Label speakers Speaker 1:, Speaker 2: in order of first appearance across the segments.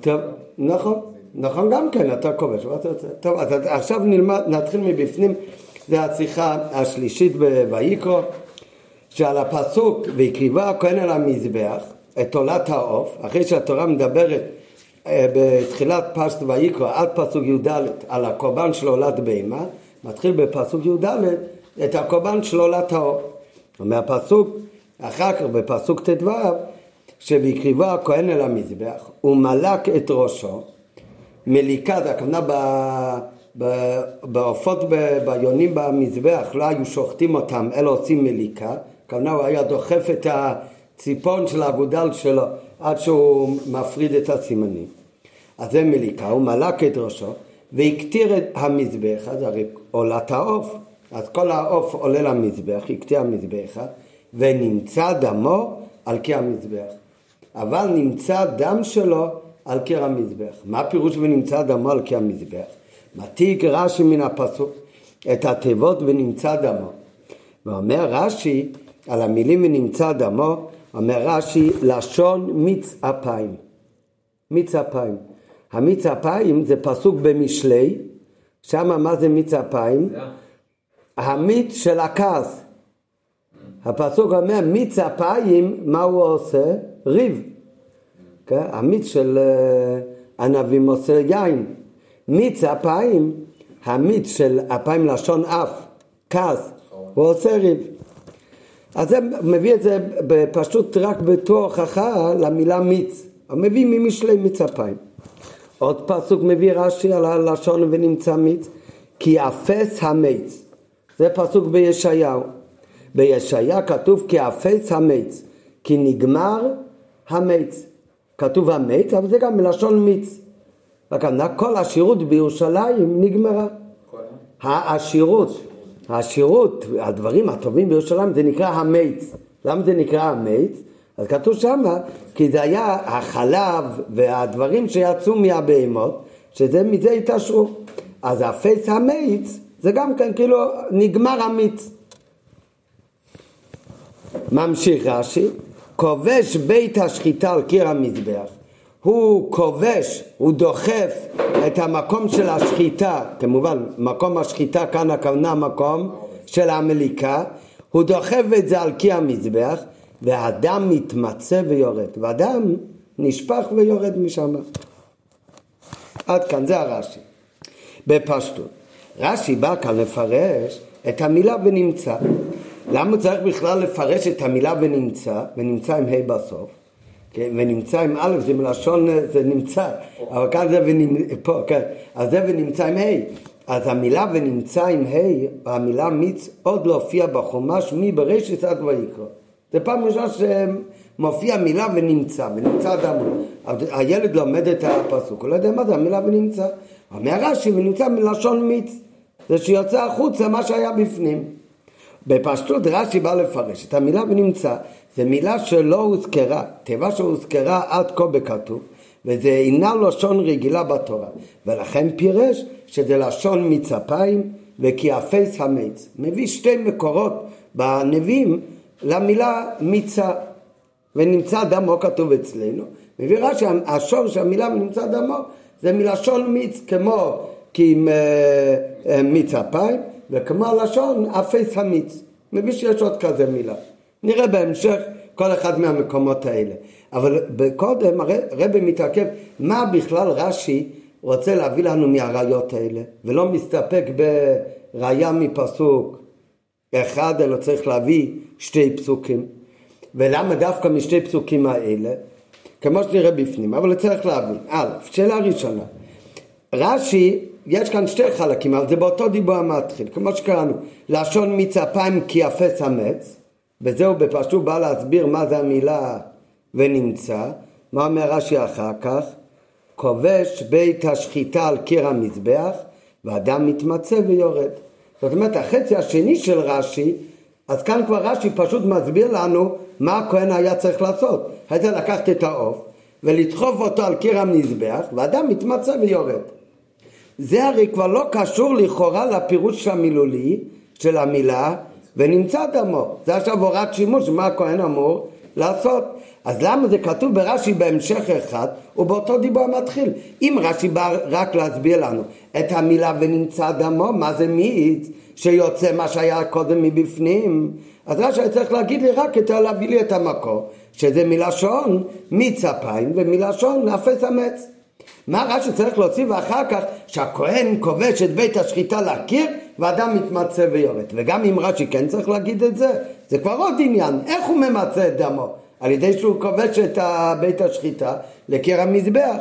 Speaker 1: טוב, נכון, נכון גם כן, אתה כובש? טוב, אז עכשיו נלמד, נתחיל מבפנים, זה השיחה השלישית בויקרו, שעל הפסוק והקריבה הכהן על המזבח את עולת העוף, אחרי שהתורה מדברת אה, בתחילת פשט ויקרו עד פסוק י"ד על הקורבן של עולת בהמה, מתחיל בפסוק י"ד את הקורבן של עולת העוף. ומהפסוק, אחר כך בפסוק ט"ו, שבקריבו הכהן אל המזבח, הוא מלק את ראשו, מליקה, זה הכוונה בעופות ביונים במזבח, לא היו שוחטים אותם, אלא עושים מליקה, הכוונה הוא היה דוחף את הציפון של האגודל שלו עד שהוא מפריד את הסימנים. אז זה מליקה, הוא מלק את ראשו והקטיר את המזבח, אז הרי עולת העוף, אז כל העוף עולה למזבח, הקטיר המזבח, ונמצא דמו על קיר המזבח. אבל נמצא דם שלו על קיר המזבח. מה הפירוש ונמצא דמו על קיר המזבח? מתיק רש"י מן הפסוק את התיבות ונמצא דמו. ואומר רש"י על המילים ונמצא דמו, אומר רש"י לשון מיץ אפיים. מיץ אפיים. המיץ אפיים זה פסוק במשלי, שם מה זה מיץ אפיים? המיץ של הכעס. הפסוק אומר מיץ אפיים, מה הוא עושה? ריב. כן? המיץ של uh, ענבים עושה יין. מיץ אפיים, המיץ של אפיים לשון אף, כעס, הוא עושה ריב. אז זה מביא את זה פשוט רק בתור הוכחה למילה מיץ. הוא מביא ממשלי מיץ אפיים. עוד פסוק מביא רש"י על הלשון ונמצא מיץ, כי אפס המיץ. זה פסוק בישעיהו. בישעיה כתוב כי אפס המיץ, כי נגמר המיץ. כתוב המיץ, אבל זה גם מלשון מיץ. הכוונה כל השירות בירושלים נגמרה. העשירות, העשירות, הדברים הטובים בירושלים זה נקרא המיץ. למה זה נקרא המיץ? אז כתוב שמה, כי זה היה החלב והדברים שיצאו מהבהמות, שזה מזה התעשרו. אז הפייס המיץ זה גם כן כאילו נגמר המיץ. ממשיך רש"י, כובש בית השחיטה על קיר המזבח. הוא כובש, הוא דוחף את המקום של השחיטה, כמובן מקום השחיטה כאן הכוונה מקום של המליקה, הוא דוחף את זה על קיר המזבח והדם מתמצא ויורד, והדם נשפך ויורד משם. עד כאן, זה הרש"י. בפשטות. רש"י בא כאן לפרש את המילה ונמצא. למה צריך בכלל לפרש את המילה ונמצא, ונמצא עם ה' בסוף? כן, ונמצא עם א' זה מלשון, זה נמצא, אבל כאן זה ונמצא, פה, כן, אז זה ונמצא עם ה'. אז המילה ונמצא עם ה', המילה מיץ, עוד לא הופיע בחומש מבראשית עד ויקרא. זה פעם ראשונה שמופיע מילה ונמצא, ונמצא אדם. הילד לומד את הפסוק, הוא לא יודע מה זה המילה ונמצא. אומר רש"י, ונמצא מלשון מיץ. זה שיוצא החוצה מה שהיה בפנים. בפשטות רש"י בא לפרש. את המילה ונמצא, זה מילה שלא הוזכרה, תיבה שהוזכרה עד כה בכתוב, וזה אינה לשון רגילה בתורה, ולכן פירש שזה לשון מצפיים וכי הפייס המיץ. מביא שתי מקורות בנביאים למילה מיצה, ונמצא דמו כתוב אצלנו, מביא רש"י, השור של המילה ונמצא דמו זה מלשון מיץ כמו כי אה, אה, מיץ אפיים וכמו הלשון אפס המיץ. מביא שיש עוד כזה מילה. נראה בהמשך כל אחד מהמקומות האלה. אבל קודם הרבי מתעכב מה בכלל רש"י רוצה להביא לנו מהראיות האלה ולא מסתפק בראיה מפסוק אחד אלא צריך להביא שתי פסוקים ולמה דווקא משתי פסוקים האלה כמו שנראה בפנים אבל צריך להבין א', שאלה ראשונה רש"י יש כאן שתי חלקים, אבל זה באותו דיבור המתחיל, כמו שקראנו, לשון מצפיים כי אפס אמץ, וזהו בפשוט בא להסביר מה זה המילה ונמצא, מה אומר רש"י אחר כך? כובש בית השחיטה על קיר המזבח, ואדם מתמצא ויורד. זאת אומרת, החצי השני של רש"י, אז כאן כבר רש"י פשוט מסביר לנו מה הכהן היה צריך לעשות. היה צריך לקחת את העוף ולדחוף אותו על קיר המזבח, ואדם מתמצא ויורד. זה הרי כבר לא קשור לכאורה לפירוש המילולי של המילה ונמצא דמו. זה עכשיו הוראת שימוש, מה הכהן אמור? לעשות. אז למה זה כתוב ברש"י בהמשך אחד ובאותו דיבור המתחיל? אם רש"י בא רק להסביר לנו את המילה ונמצא דמו, מה זה מיץ שיוצא מה שהיה קודם מבפנים, אז רש"י צריך להגיד לי רק כדי להביא לי את המקור, שזה מלשון מיץ אפיים ומלשון אפס אמץ. מה רש"י צריך להוסיף אחר כך שהכהן כובש את בית השחיטה לקיר ואדם מתמצא ויורד? וגם אם רש"י כן צריך להגיד את זה זה כבר עוד עניין. איך הוא ממצה את דמו? על ידי שהוא כובש את בית השחיטה לקיר המזבח.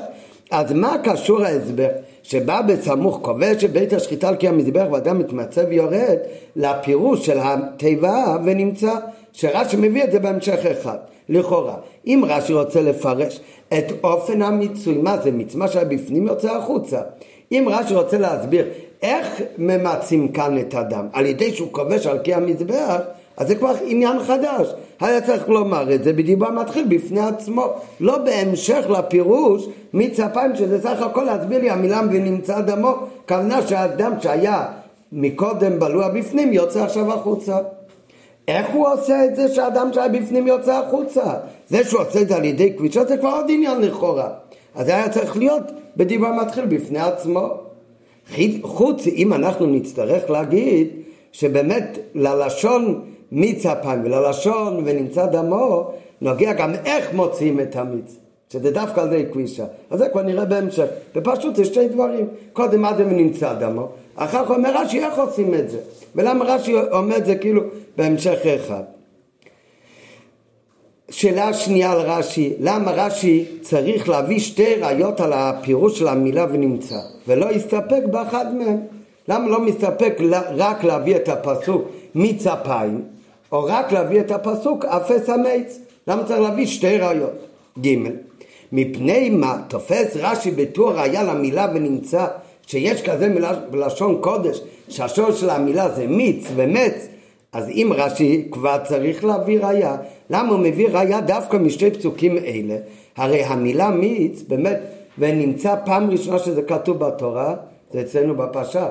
Speaker 1: אז מה קשור ההסבר? שבא בסמוך כובש את בית השחיטה לקיר המזבח ואדם מתמצא ויורד לפירוש של התיבה ונמצא שרש"י מביא את זה בהמשך אחד לכאורה. אם רש"י רוצה לפרש את אופן המיצוי, מה זה מיץ? מה שהיה בפנים יוצא החוצה. אם רש"י רוצה להסביר איך ממצים כאן את הדם, על ידי שהוא כובש על קי המזבח, אז זה כבר עניין חדש. היה צריך לומר את זה בדיבור מתחיל בפני עצמו, לא בהמשך לפירוש מיץ אפיים, שזה סך הכל להסביר לי המילה ונמצא דמו, כוונה שהדם שהיה מקודם בלוע בפנים יוצא עכשיו החוצה. איך הוא עושה את זה שאדם שהיה בפנים יוצא החוצה? זה שהוא עושה את זה על ידי כבישה זה כבר עוד עניין לכאורה. אז זה היה צריך להיות בדיבר מתחיל בפני עצמו. חוץ אם אנחנו נצטרך להגיד שבאמת ללשון מיץ אפיים וללשון ונמצא דמו נוגע גם איך מוציאים את המיץ. שזה דווקא על ידי כבישה. אז זה כבר נראה בהמשך. ופשוט זה שתי דברים. קודם זה ונמצא דמו, אחר כך אומר רש"י איך עושים את זה. ולמה רש"י אומר את זה כאילו בהמשך אחד. שאלה שנייה על רש"י, למה רש"י צריך להביא שתי ראיות על הפירוש של המילה ונמצא, ולא יסתפק באחד מהם? למה לא מסתפק רק להביא את הפסוק מיץ אפיים, או רק להביא את הפסוק אפס המיץ? למה צריך להביא שתי ראיות? ג' מפני מה תופס רש"י בתור ראיה למילה ונמצא שיש כזה מילה בלשון קודש שהשור של המילה זה מיץ ומץ אז אם רש"י כבר צריך להביא ראיה, למה הוא מביא ראיה דווקא משתי פסוקים אלה? הרי המילה מיץ באמת, ונמצא פעם ראשונה שזה כתוב בתורה, זה אצלנו בפרשה,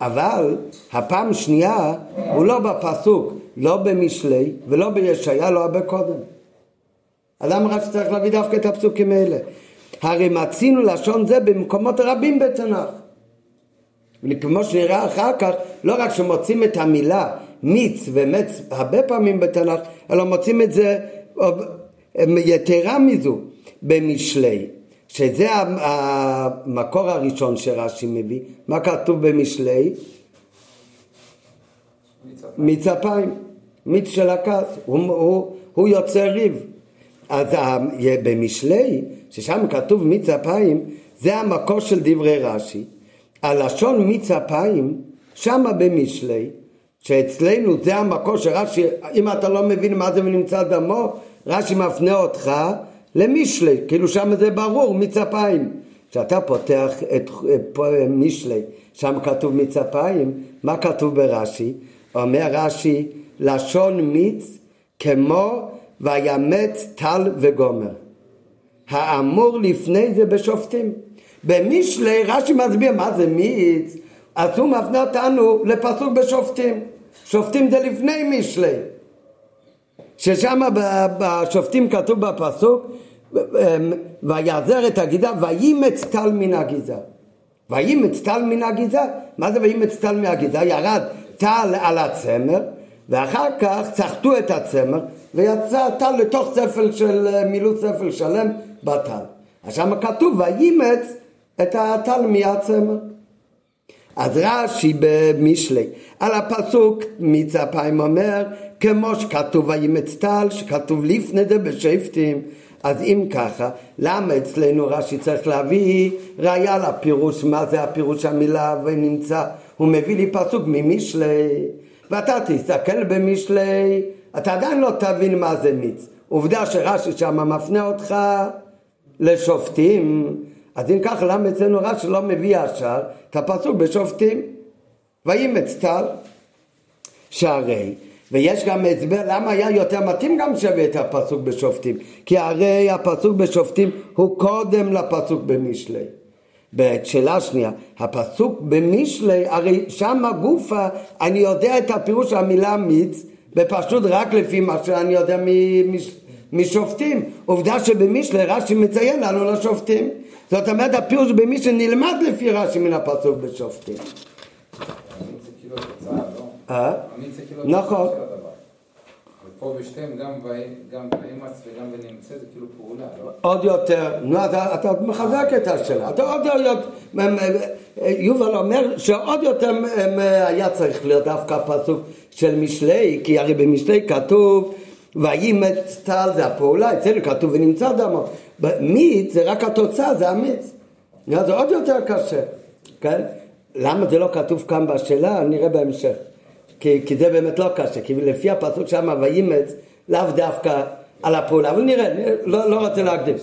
Speaker 1: אבל הפעם שנייה הוא לא בפסוק, לא במשלי ולא בישעיה, לא הרבה קודם. אז למה רק צריך להביא דווקא את הפסוקים האלה? הרי מצינו לשון זה במקומות רבים בתנ"ך. וכמו שנראה אחר כך, לא רק שמוצאים את המילה מיץ ומץ הרבה פעמים בתנ"ך, אלא מוצאים את זה יתרה מזו במשלי, שזה המקור הראשון שרש"י מביא. מה כתוב במשלי? מיץ אפיים, מיץ של הכעס, הוא, הוא, הוא יוצר ריב. אז במשלי, ששם כתוב מיץ אפיים, זה המקור של דברי רש"י. הלשון מיץ אפיים, שמה במשלי, שאצלנו זה המקור שרש"י, אם אתה לא מבין מה זה ונמצא דמו, רש"י מפנה אותך למשלי, כאילו שם זה ברור, מיץ אפיים. כשאתה פותח את משלי, שם כתוב מיץ אפיים, מה כתוב ברש"י? אומר רש"י, לשון מיץ כמו וימץ טל וגומר. האמור לפני זה בשופטים. במשלי רש"י מסביר מה זה מיץ, אז הוא מפנה אותנו לפסוק בשופטים. שופטים זה לפני משלי. ששם בשופטים כתוב בפסוק ויעזר את הגיזה וימץ טל מן הגיזה. וימץ טל מן הגיזה, מה זה וימץ טל מן הגיזה? ירד טל על הצמר ואחר כך צחטו את הצמר ויצא טל לתוך ספל של מילוט ספל שלם בטל. אז שם כתוב וימץ את הטל מהצמר. אז רש"י במשלי על הפסוק מצפיים אומר כמו שכתוב וימץ טל שכתוב לפני זה בשפטים אז אם ככה למה אצלנו רש"י צריך להביא ראיה לפירוש מה זה הפירוש המילה ונמצא הוא מביא לי פסוק ממשלי ואתה תסתכל במשלי אתה עדיין לא תבין מה זה מיץ עובדה שרש"י שם מפנה אותך לשופטים אז אם ככה, למה אצלנו רש"י לא מביא ישר את הפסוק בשופטים? וימץ טל, שהרי, ויש גם הסבר למה היה יותר מתאים גם שווה את הפסוק בשופטים, כי הרי הפסוק בשופטים הוא קודם לפסוק במשלי. בשאלה שנייה, הפסוק במשלי, הרי שם הגופה, אני יודע את הפירוש של המילה מיץ, בפשוט רק לפי מה שאני יודע משופטים. עובדה שבמשלי רש"י מציין לנו לשופטים. זאת אומרת הפירוש במשלי נלמד לפי רש"י מן הפסוק בשופטים.
Speaker 2: כאילו אה? כאילו נכון. פה בשתיהם גם באימץ וגם בנמצא זה כאילו פעולה, לא?
Speaker 1: עוד יותר, נו אתה מחזק את השאלה, אתה עוד יותר, יובל אומר שעוד יותר היה צריך להיות דווקא פסוק של משלי, כי הרי במשלי כתוב וימץ טל זה הפעולה, אצלנו כתוב ונמצא דמו, מיץ זה רק התוצאה, זה המיץ, זה עוד יותר קשה, כן? למה זה לא כתוב כאן בשאלה? נראה בהמשך. כי, כי זה באמת לא קשה, כי לפי הפסוק שם וימץ, לאו דווקא על הפעולה, אבל נראה, לא, לא רוצה להקדים.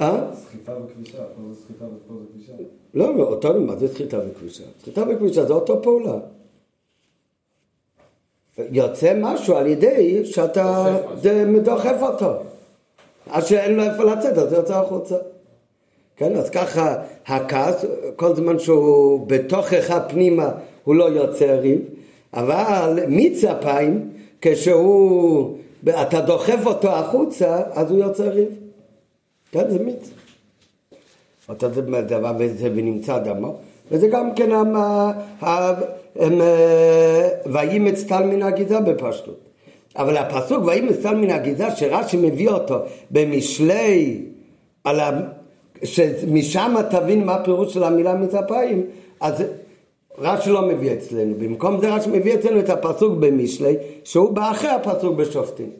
Speaker 3: אה? סחיטה בכבישה, פה זה סחיטה ופה זה כבישה.
Speaker 1: לא, לא, אותו, מה זה סחיטה בכבישה? סחיטה בכבישה זה אותו פעולה. יוצא משהו על ידי שאתה דוחף אותו. אז שאין לו איפה לצאת, אז זה יוצא החוצה. כן, אז ככה הכעס, כל זמן שהוא בתוכך פנימה, הוא לא יוצא ריב, אבל מיץ אפיים, כשהוא, אתה דוחף אותו החוצה, אז הוא יוצא ריב. כן, זה מיץ. אותו דבר וזה ונמצא דמו, וזה גם כן וימץ טל מן הגזע בפשטות. אבל הפסוק וימץ טל מן הגזע שרש"י מביא אותו במשלי, ה... שמשם תבין מה הפירוש של המילה מצפיים, אז רש"י לא מביא אצלנו, במקום זה רש"י מביא אצלנו את הפסוק במשלי, שהוא בא אחרי הפסוק בשופטים.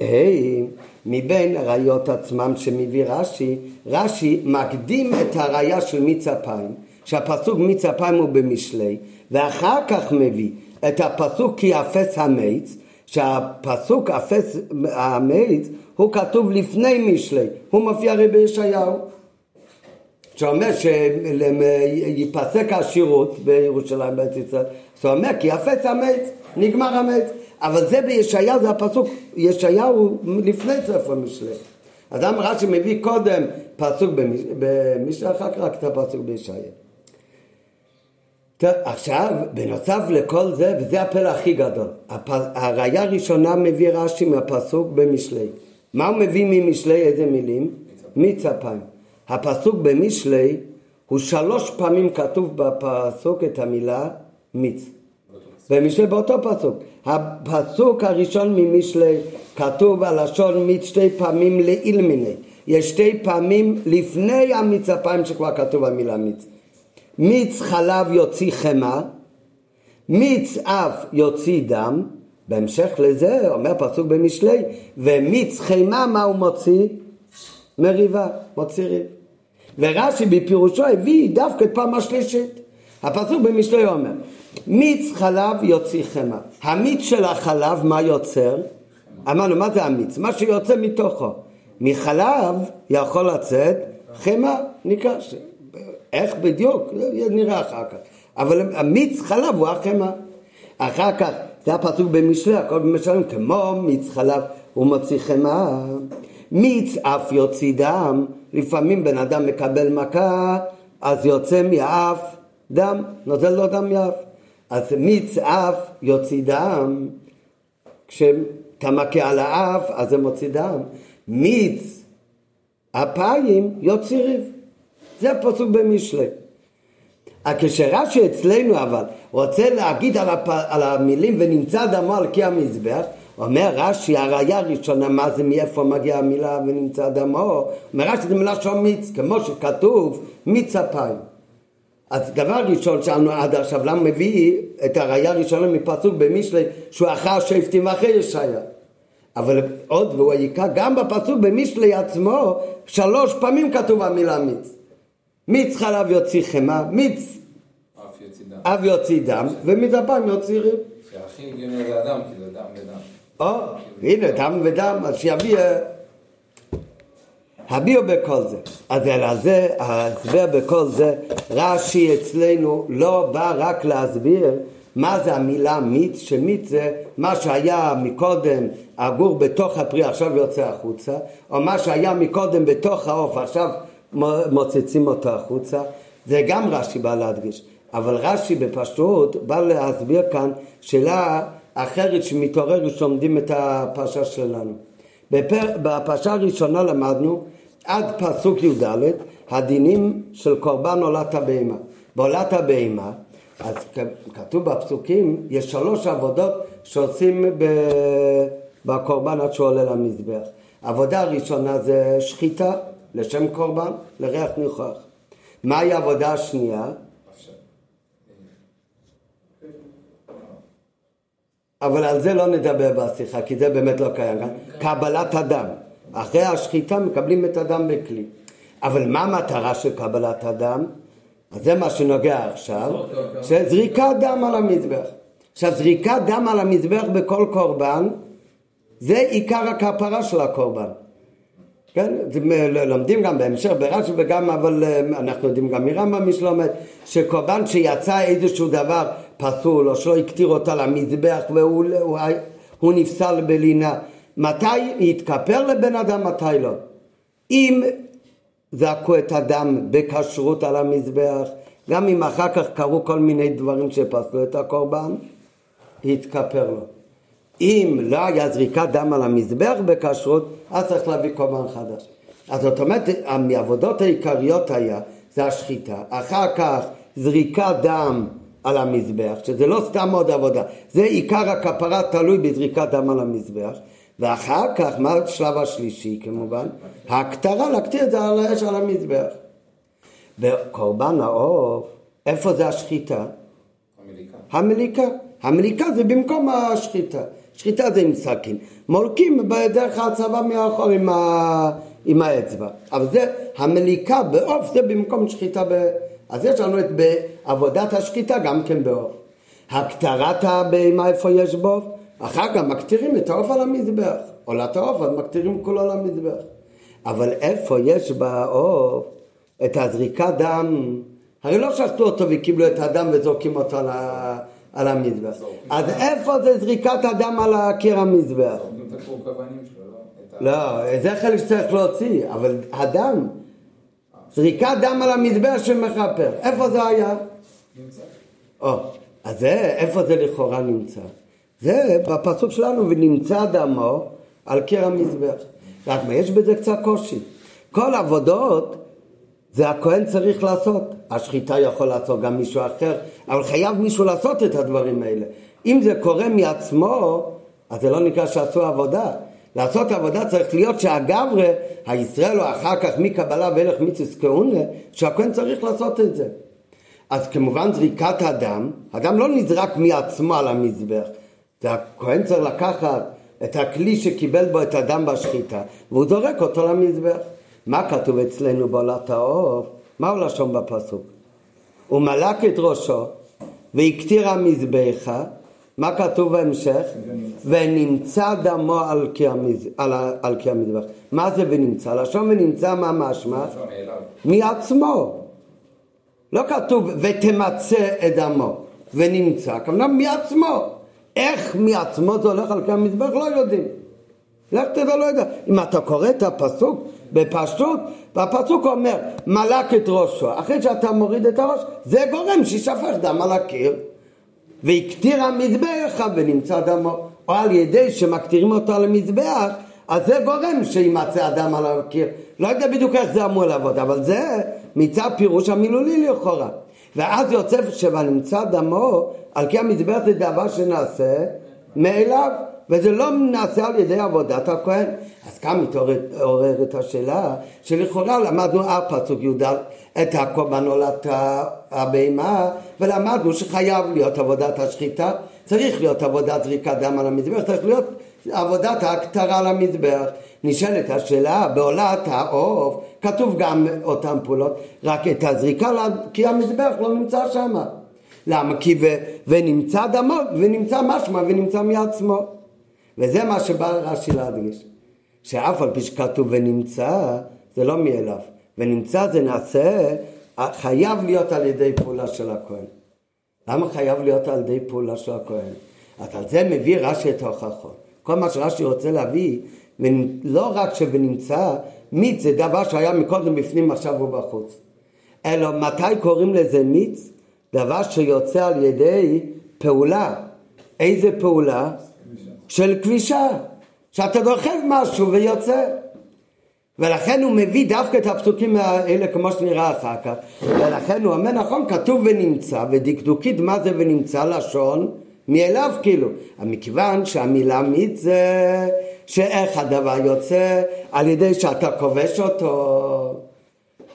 Speaker 1: היי, מבין הראיות עצמם שמביא רש"י, רש"י מקדים את הראייה של מיץ אפיים, שהפסוק מיץ אפיים הוא במשלי, ואחר כך מביא את הפסוק כי אפס המיץ, שהפסוק אפס המיץ הוא כתוב לפני משלי, הוא מופיע הרי בישעיהו. שאומר שיפסק השירות בירושלים בארץ ישראל, זאת אומרת כי יפץ המץ, נגמר המץ, אבל זה בישעיה זה הפסוק, ישעיהו לפני ספר משלי. אדם רש"י מביא קודם פסוק במשלי, אחר כך רק את הפסוק בישעיה. טוב, עכשיו, בנוסף לכל זה, וזה הפלא הכי גדול, הפ... הראשונה מביא רש"י מהפסוק במשלי. מה הוא מביא ממשלי? איזה מילים? מיץ אפיים. הפסוק במשלי הוא שלוש פעמים כתוב בפסוק את המילה מיץ. במשלי באותו פסוק. הפסוק הראשון ממשלי כתוב הלשון מיץ שתי פעמים לאילמיני. יש שתי פעמים לפני המיץ הפעם שכבר כתוב המילה מיץ. מיץ חלב יוציא חמא, מיץ אף יוציא דם, בהמשך לזה אומר פסוק במשלי, ומיץ חמא מה הוא מוציא? מריבה, מוציא ריב. ורש"י בפירושו הביא דווקא את פעם השלישית. הפסוק במשלי אומר, מיץ חלב יוציא חמא. המיץ של החלב מה יוצר? אמרנו, מה זה המיץ? מה שיוצא מתוכו. מחלב יכול לצאת חמא, נקרא, איך בדיוק? נראה אחר כך. אבל המיץ חלב הוא החמא. אחר כך, זה הפסוק במשלי, הכל במשלים, כמו מיץ חלב הוא מוציא חמא. מיץ אף יוציא דם, לפעמים בן אדם מקבל מכה, אז יוצא מאף דם, נוזל לו דם מאף. אז מיץ אף יוציא דם, כשאתה מכה על האף, אז זה מוציא דם. מיץ אפיים יוציא ריב. זה פסוק במשלי. כשרש"י אצלנו אבל רוצה להגיד על, הפ... על המילים ונמצא דמו על קי המזבח אומר רש"י, הראייה הראשונה, מה זה, מאיפה מגיעה המילה ונמצא דמו? אומר רש"י, זה מילה של מיץ, כמו שכתוב, מיץ אפיים. אז דבר ראשון שאלנו עד עכשיו, למה מביא את הראייה הראשונה מפסוק במשלי, שהוא אחר שפטים ואחרי ישעיה. אבל עוד, והוא העיקר, גם בפסוק במשלי עצמו, שלוש פעמים כתוב המילה מיץ. מיץ חלב יוציא חמא, מיץ אף יוציא דם, ומיץ אפיים יוציא ריב.
Speaker 2: שהכי הגיוני זה אדם, כי זה דם ודם.
Speaker 1: או, הנה, דם ודם, אז שיביא... הביאו בכל זה. אז על זה, ההסבר בכל זה, רש"י אצלנו לא בא רק להסביר מה זה המילה מיץ, שמיץ זה מה שהיה מקודם אגור בתוך הפרי עכשיו יוצא החוצה, או מה שהיה מקודם בתוך העוף עכשיו מוצצים אותו החוצה, זה גם רש"י בא להדגיש. אבל רש"י בפשטות בא להסביר כאן שאלה אחרת שמתעוררת כשלומדים את הפרשה שלנו. בפרשה הראשונה למדנו עד פסוק י"ד הדינים של קורבן עולת הבהמה. בעולת הבהמה, אז כתוב בפסוקים, יש שלוש עבודות שעושים בקורבן עד שהוא עולה למזבח. העבודה הראשונה זה שחיטה לשם קורבן, לריח ניחוח. מהי העבודה השנייה? אבל על זה לא נדבר בשיחה, כי זה באמת לא קיים כאן. קבלת הדם. אחרי השחיטה מקבלים את הדם בכלי. אבל מה המטרה של קבלת הדם? אז זה מה שנוגע עכשיו, שזריקת דם על המזבח. עכשיו זריקת דם על המזבח בכל קורבן זה עיקר הכפרה של הקורבן. כן, לומדים גם בהמשך ברש"י וגם, אבל אה, אנחנו יודעים גם מרמב"ם מי שלומד, שקורבן שיצא איזשהו דבר פסול או שלא הקטיר אותה למזבח והוא הוא, הוא נפסל בלינה, מתי יתכפר לבן אדם, מתי לא? אם זעקו את הדם בכשרות על המזבח, גם אם אחר כך קרו כל מיני דברים שפסלו את הקורבן, יתכפר לו. אם לא היה זריקת דם על המזבח בכשרות, אז צריך להביא קורבן חדש. אז זאת אומרת, מהעבודות העיקריות היה, זה השחיטה. אחר כך זריקת דם על המזבח, שזה לא סתם עוד עבודה, זה עיקר הכפרה תלוי בזריקת דם על המזבח. ואחר כך, מה השלב השלישי כמובן? ההקטרה, להקטיר את זה על האש על המזבח. בקורבן העוף, איפה זה השחיטה? המליקה. המליקה. המליקה זה במקום השחיטה. שחיטה זה עם סכין. מולקים בדרך ההצבה מאחור עם, ה... עם האצבע. אבל זה, המליקה בעוף זה במקום שחיטה ב... אז יש לנו את בעבודת השחיטה גם כן בעוף. הקטרת הבהמה איפה יש בו? אחר כך מקטירים את העוף על המזבח. עולת העוף, אז מקטירים כולו על המזבח. אבל איפה יש בעוף את הזריקת דם? הרי לא שחטו אותו וקיבלו את הדם וזורקים אותו על ה... על המזבח. אז איפה זה זריקת הדם על הקיר המזבח? לא, זה חלק שצריך להוציא, אבל הדם, זריקת דם על המזבח שמכפר, איפה זה היה? נמצא. או, אז זה, איפה זה לכאורה נמצא? זה בפסוק שלנו, ונמצא דמו על קיר המזבח. רק מה, יש בזה קצת קושי. כל עבודות זה הכהן צריך לעשות. השחיטה יכול לעשות גם מישהו אחר, אבל חייב מישהו לעשות את הדברים האלה. אם זה קורה מעצמו, אז זה לא נקרא שעשו עבודה. לעשות עבודה צריך להיות שהגברה, הישראל או אחר כך מקבלה והלך מיצוס כהונה, שהכהן צריך לעשות את זה. אז כמובן זריקת הדם, הדם לא נזרק מעצמו על המזבח. זה הכהן צריך לקחת את הכלי שקיבל בו את הדם בשחיטה, והוא זורק אותו למזבח. מה כתוב אצלנו בעולת העוף? מה הוא לשון בפסוק? הוא מלק את ראשו והקטיר המזבחה, מה כתוב בהמשך? ונמצא דמו על קי המזבח. מה זה ונמצא? לשון ונמצא מה משמע? מעצמו. לא כתוב ותמצא את דמו ונמצא, כמובן מעצמו. איך מעצמו זה הולך על קי המזבח לא יודעים. לך תדע, לא יודע. אם אתה קורא את הפסוק בפשטות, והפסוק אומר, מלק את ראשו. אחרי שאתה מוריד את הראש, זה גורם שישפך דם על הקיר. והקטיר המזבח ונמצא דמו. או על ידי שמקטירים אותו על המזבח, אז זה גורם שימצא הדם על הקיר. לא יודע בדיוק איך זה אמור לעבוד, אבל זה מצד פירוש המילולי לכאורה. ואז יוצא שבנמצא דמו, על כי המזבח זה דבר שנעשה מאליו. וזה לא נעשה על ידי עבודת הכהן. אז כאן מתעוררת השאלה שלכאורה למדנו על פסוק י"ד את הקורבן עולת הבהמה ולמדנו שחייב להיות עבודת השחיטה, צריך להיות עבודת זריקת דם על המזבח, צריך להיות עבודת ההקטרה על המזבח. נשאלת השאלה, בעולת העוף כתוב גם אותן פעולות, רק את הזריקה, כי המזבח לא נמצא שם. למה? כי ו, ונמצא דמו, ונמצא משמע, ונמצא מעצמו. וזה מה שבא רש"י להדגיש, שאף על פי שכתוב ונמצא, זה לא מאליו. ונמצא זה נעשה, חייב להיות על ידי פעולה של הכהן. למה חייב להיות על ידי פעולה של הכהן? אז על זה מביא רש"י את ההוכחות. כל מה שרש"י רוצה להביא, לא רק שבנמצא, מיץ זה דבר שהיה מקודם בפנים, עכשיו הוא בחוץ. אלא מתי קוראים לזה מיץ? דבר שיוצא על ידי פעולה. איזה פעולה? של כבישה. שאתה דוחף משהו ויוצא. ולכן הוא מביא דווקא את הפסוקים האלה כמו שנראה אחר כך. ולכן הוא אומר נכון, כתוב ונמצא, ודקדוקית מה זה ונמצא לשון? מאליו כאילו. מכיוון שהמילה מית זה שאיך הדבר יוצא על ידי שאתה כובש אותו.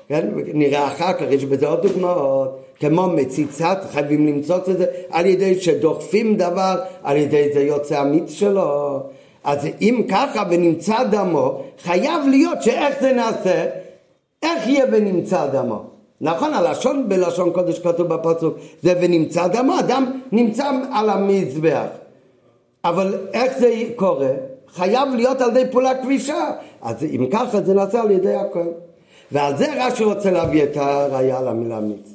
Speaker 1: כן? נראה אחר כך, יש בזה עוד דוגמאות, כמו מציצת, חייבים למצוא את זה על ידי שדוחפים דבר, על ידי זה יוצא המיץ שלו. אז אם ככה ונמצא דמו, חייב להיות שאיך זה נעשה, איך יהיה ונמצא דמו. נכון, הלשון בלשון קודש כתוב בפסוק, זה ונמצא דמו, אדם נמצא על המזבח. אבל איך זה קורה? חייב להיות על ידי פעולה כבישה. אז אם ככה זה נעשה על ידי הכל. ועל זה רש"י רוצה להביא את הראייה למילה מיץ.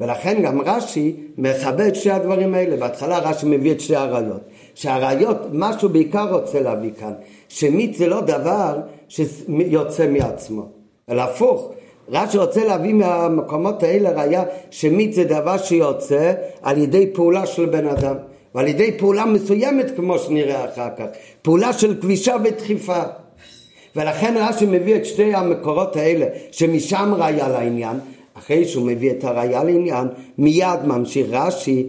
Speaker 1: ולכן גם רש"י מכבד שתי הדברים האלה. בהתחלה רש"י מביא את שתי הראיות. שהראיות, מה שהוא בעיקר רוצה להביא כאן, שמיץ זה לא דבר שיוצא מעצמו, אלא הפוך. רש"י רוצה להביא מהמקומות האלה ראיה שמיץ זה דבר שיוצא על ידי פעולה של בן אדם. ועל ידי פעולה מסוימת כמו שנראה אחר כך, פעולה של כבישה ודחיפה. ולכן רש"י מביא את שתי המקורות האלה, שמשם ראיה לעניין, אחרי שהוא מביא את הראיה לעניין, מיד ממשיך רש"י,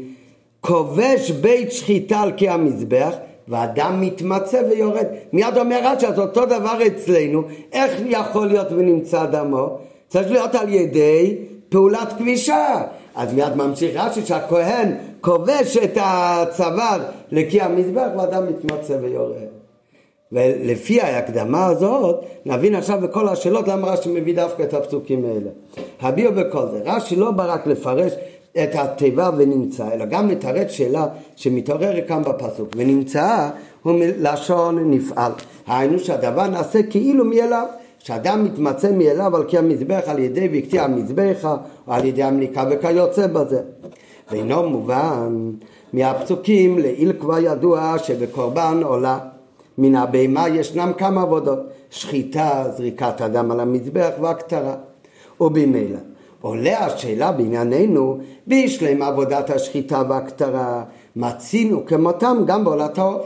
Speaker 1: כובש בית שחיטה על קי המזבח, ואדם מתמצא ויורד. מיד אומר רש"י, אז אותו דבר אצלנו, איך יכול להיות ונמצא דמו? צריך להיות על ידי פעולת כבישה. אז מיד ממשיך רש"י שהכהן כובש את הצוואר לקי המזבח ואדם מתמצא ויורד. ולפי ההקדמה הזאת נבין עכשיו בכל השאלות למה רש"י מביא דווקא את הפסוקים האלה. הביאו בכל זה, רש"י לא בא רק לפרש את התיבה ונמצא, אלא גם מתרץ שאלה שמתעוררת כאן בפסוק. ונמצא הוא מלשון נפעל. היינו שהדבר נעשה כאילו מאליו. שאדם מתמצא מאליו על קי המזבח על ידי והקטיא המזבחה או על ידי המליקה וכיוצא בזה. ואינו מובן מהפסוקים לעיל כבר ידוע שבקורבן עולה מן הבהמה ישנם כמה עבודות שחיטה, זריקת אדם על המזבח והכתרה ובמילא עולה השאלה בענייננו בישלם עבודת השחיטה והכתרה מצינו כמותם גם בעולת העוף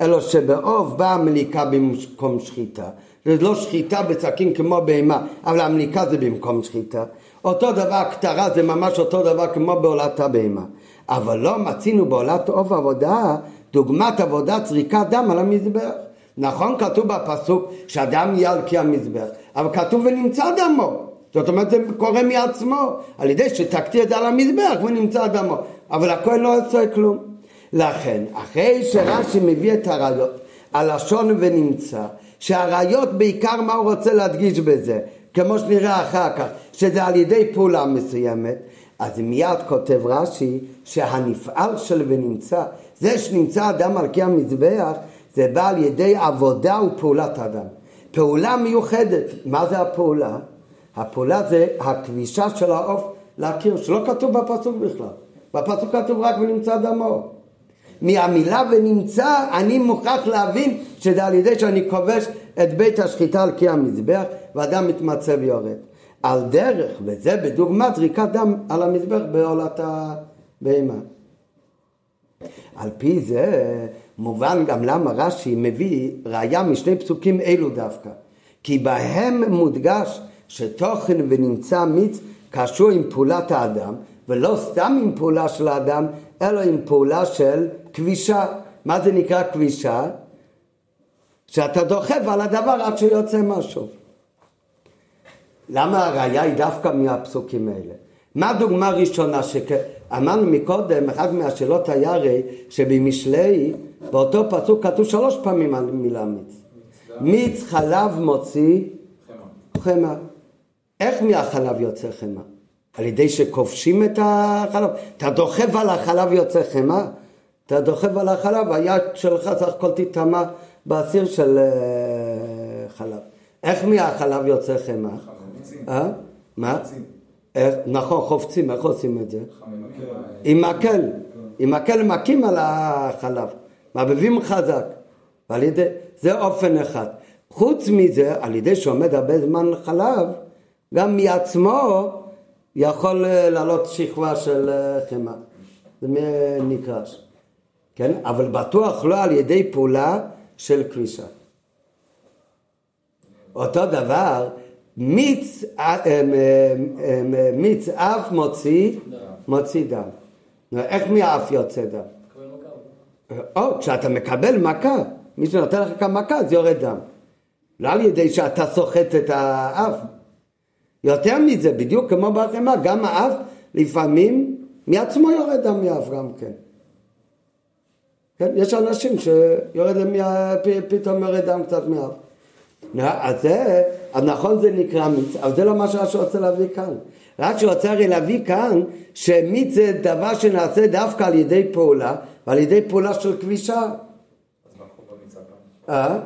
Speaker 1: אלא שבעוף באה המליקה במקום שחיטה זה לא שחיטה בסכין כמו בהמה, אבל המליקה זה במקום שחיטה. אותו דבר, כתרה זה ממש אותו דבר כמו בעולת הבהמה. אבל לא מצינו בעולת עוף עבודה דוגמת עבודת זריקת דם על המזבח. נכון כתוב בפסוק שאדם יהיה על קי המזבח, אבל כתוב ונמצא דמו. זאת אומרת זה קורה מעצמו, על ידי שתקתי את זה על המזבח ונמצא דמו. אבל הכהן לא עושה כלום. לכן, אחרי שרש"י מביא את הראיות, הלשון ונמצא, שהראיות בעיקר מה הוא רוצה להדגיש בזה, כמו שנראה אחר כך, שזה על ידי פעולה מסוימת, אז מיד כותב רש"י שהנפעל של ונמצא, זה שנמצא אדם על קי המזבח, זה בא על ידי עבודה ופעולת אדם. פעולה מיוחדת, מה זה הפעולה? הפעולה זה הכבישה של העוף להכיר, שלא כתוב בפסוק בכלל. בפסוק כתוב רק ונמצא דמו. מהמילה ונמצא אני מוכרח להבין שזה על ידי שאני כובש את בית השחיטה על קי המזבח ואדם מתמצא ויורד. על דרך, וזה בדוגמת זריקת דם על המזבח בעולת הבהמה. על פי זה מובן גם למה רש"י מביא ראיה משני פסוקים אלו דווקא. כי בהם מודגש שתוכן ונמצא מיץ קשור עם פעולת האדם, ולא סתם עם פעולה של האדם, אלא עם פעולה של כבישה. מה זה נקרא כבישה? שאתה דוחף על הדבר עד שיוצא משהו. למה הראייה היא דווקא מהפסוקים האלה? מה הדוגמה הראשונה שאמרנו מקודם, אחת מהשאלות היה הרי שבמשלי באותו פסוק כתוב שלוש פעמים על מילה מיץ. מיץ חלב מוציא חמא. איך מהחלב יוצא חמא? על ידי שכובשים את החלב. אתה דוחף על החלב יוצא חמא? אתה דוחף על החלב, היד שלך סך הכל תטמע בסיר של אה, חלב. איך מהחלב יוצא חמא? אה? מה? נכון, חופצים, איך עושים את זה? עם מקל. עם מקל מכים על החלב. מעבבים חזק. ועל ידי, זה אופן אחד. חוץ מזה, על ידי שעומד הרבה זמן חלב, גם מעצמו יכול אה, לעלות שכבה של אה, חמאה. זה נקרש. כן? אבל בטוח לא על ידי פעולה של כבישה. אותו דבר, מיץ, אה, מיץ אף מוציא, מוציא דם. איך מהאף יוצא דם? או, כשאתה מקבל מכה, מי שנותן לך כאן מכה, זה יורד דם. לא על ידי שאתה סוחט את האף. יותר מזה, בדיוק כמו בהחמה, גם האף לפעמים מעצמו יורד דם מאף גם כן. כן? יש אנשים שיורד להם, פתאום יורד דם קצת מאף. אז זה, אז נכון זה נקרא מיץ, אבל זה לא מה שרש"י רוצה להביא כאן. רש"י רוצה הרי להביא כאן שמיץ זה דבר שנעשה דווקא על ידי פעולה ועל ידי פעולה של כבישה. אה?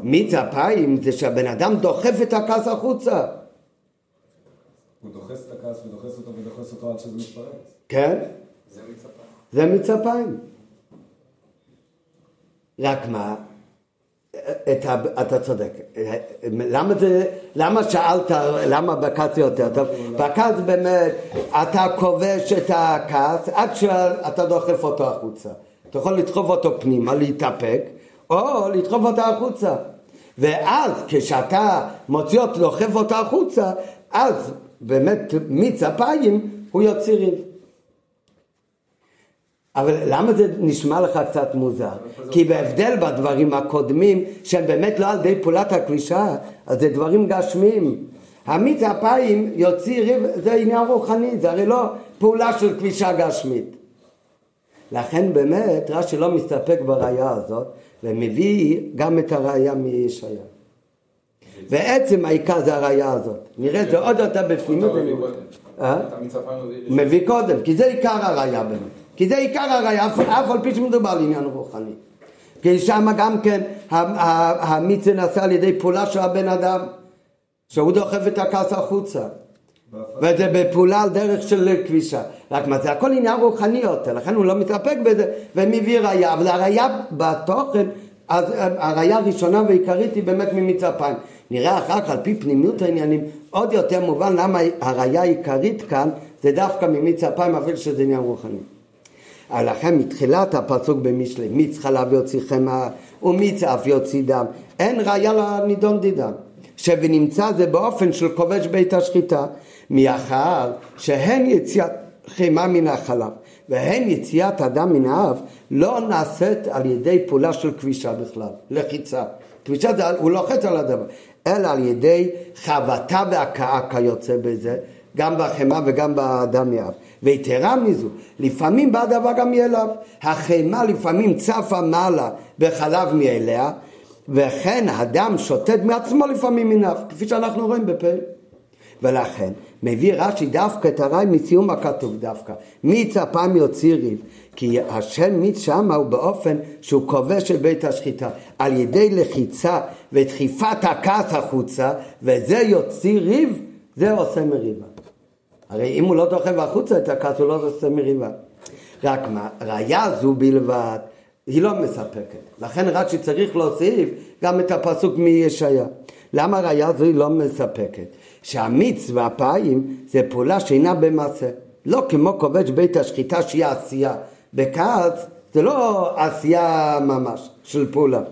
Speaker 1: מיץ אפיים זה שהבן אדם דוחף את הכעס החוצה.
Speaker 3: הוא דוחס את הכעס ודוחס אותו ודוחס אותו עד שזה מתפרץ.
Speaker 1: כן? זה מיץ אפיים. רק מה? ה, אתה צודק. למה זה, למה שאלת, למה בכעס יותר טוב? בכעס באמת, אתה כובש את הכעס עד שאתה דוחף אותו החוצה. אתה יכול לדחוף אותו פנימה, להתאפק, או לדחוף אותו החוצה. ואז כשאתה מוציא אותו, דוחף אותו החוצה, אז באמת מיץ אפיים הוא יוציא ריב. אבל למה זה נשמע לך קצת מוזר? כי בהבדל בדברים הקודמים, שהם באמת לא על ידי פעולת הקלישה, אז זה דברים גשמיים. המיץ אפיים יוציא ריב, זה עניין רוחני, זה הרי לא פעולה של קלישה גשמית. לכן באמת רש"י לא מסתפק בראייה הזאת, ומביא גם את הראייה מישעיה. ועצם העיקר זה הראייה הזאת. נראה את זה עוד יותר בפנימות. אה? מביא קודם, כי זה עיקר הראייה באמת. כי זה עיקר הראייה, אף על פי שמדובר על עניין רוחני. כי שם גם כן המיץ נעשה על ידי פעולה של הבן אדם, שהוא דוחף את הכעס החוצה. וזה בפעולה על דרך של כבישה. רק מה זה הכל עניין רוחני יותר, לכן הוא לא מתאפק בזה ומביא ראייה, אבל הראייה בתוכן, אז הראייה הראשונה והעיקרית היא באמת ממיץ אפיים. נראה אחר כך על פי פנימיות העניינים עוד יותר מובן למה הראייה העיקרית כאן זה דווקא ממיץ אפיים אפילו שזה עניין רוחני. לכן מתחילת הפסוק במשלי, מיץ חלב יוציא חמאה ומיץ אף יוציא דם, אין ראיה לנידון דידם. שבנמצא זה באופן של כובש בית השחיטה, מאחר שהן יציאת חמאה מן החלב והן יציאת הדם מן האף לא נעשית על ידי פעולה של כבישה בכלל, לחיצה. כבישה זה, הוא לוחץ על הדבר, אלא על ידי חבטה והכאה כיוצא בזה, גם בחמאה וגם בדם מאף. ויתרה מזו, לפעמים בא הדבר גם מאליו. החמאה לפעמים צפה מעלה בחלב מאליה, וכן הדם שותת מעצמו לפעמים מנף, כפי שאנחנו רואים בפה. ולכן מביא רש"י דווקא את הרעי מסיום הכתוב דווקא. מיץ הפעם יוציא ריב, כי השם שמה הוא באופן שהוא כובש את בית השחיטה. על ידי לחיצה ודחיפת הכעס החוצה, וזה יוציא ריב, זה עושה מריבה. הרי אם הוא לא דוחף החוצה את הכעס, הוא לא עושה מריבה. רק מה, ראיה זו בלבד, היא לא מספקת. לכן רק שצריך להוסיף גם את הפסוק מישעיה. למה ראיה זו היא לא מספקת? שהמיץ והפיים זה פעולה שאינה במעשה. לא כמו כובש בית השחיטה שהיא עשייה. בכעס זה לא עשייה ממש של פעולה.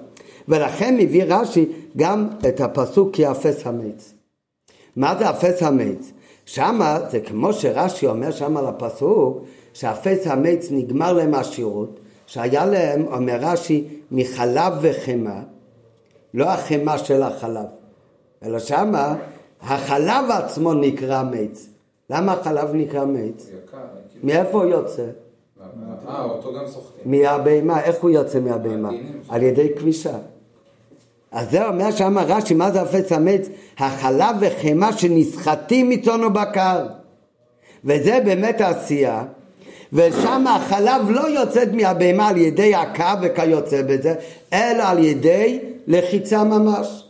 Speaker 1: ולכן מביא רש"י גם את הפסוק כי אפס המיץ. מה זה אפס המיץ? שמה זה כמו שרש"י אומר שם על הפסוק שאפס המיץ נגמר להם השירות שהיה להם, אומר רש"י, מחלב וחמאה, לא החמאה של החלב, אלא שמה החלב עצמו נקרא מיץ. למה החלב נקרא מיץ? מאיפה הוא יוצא?
Speaker 2: אה, אותו גם סוחטים.
Speaker 1: מהבהמה, איך הוא יוצא מהבהמה? על ידי כבישה. אז זה אומר שם רש"י, מה זה אפס המיץ? החלב וחמאה שנסחטים מצאן ובקר. וזה באמת העשייה. ושם החלב לא יוצאת מהבהמה על ידי הקו וכיוצא בזה, אלא על ידי לחיצה ממש.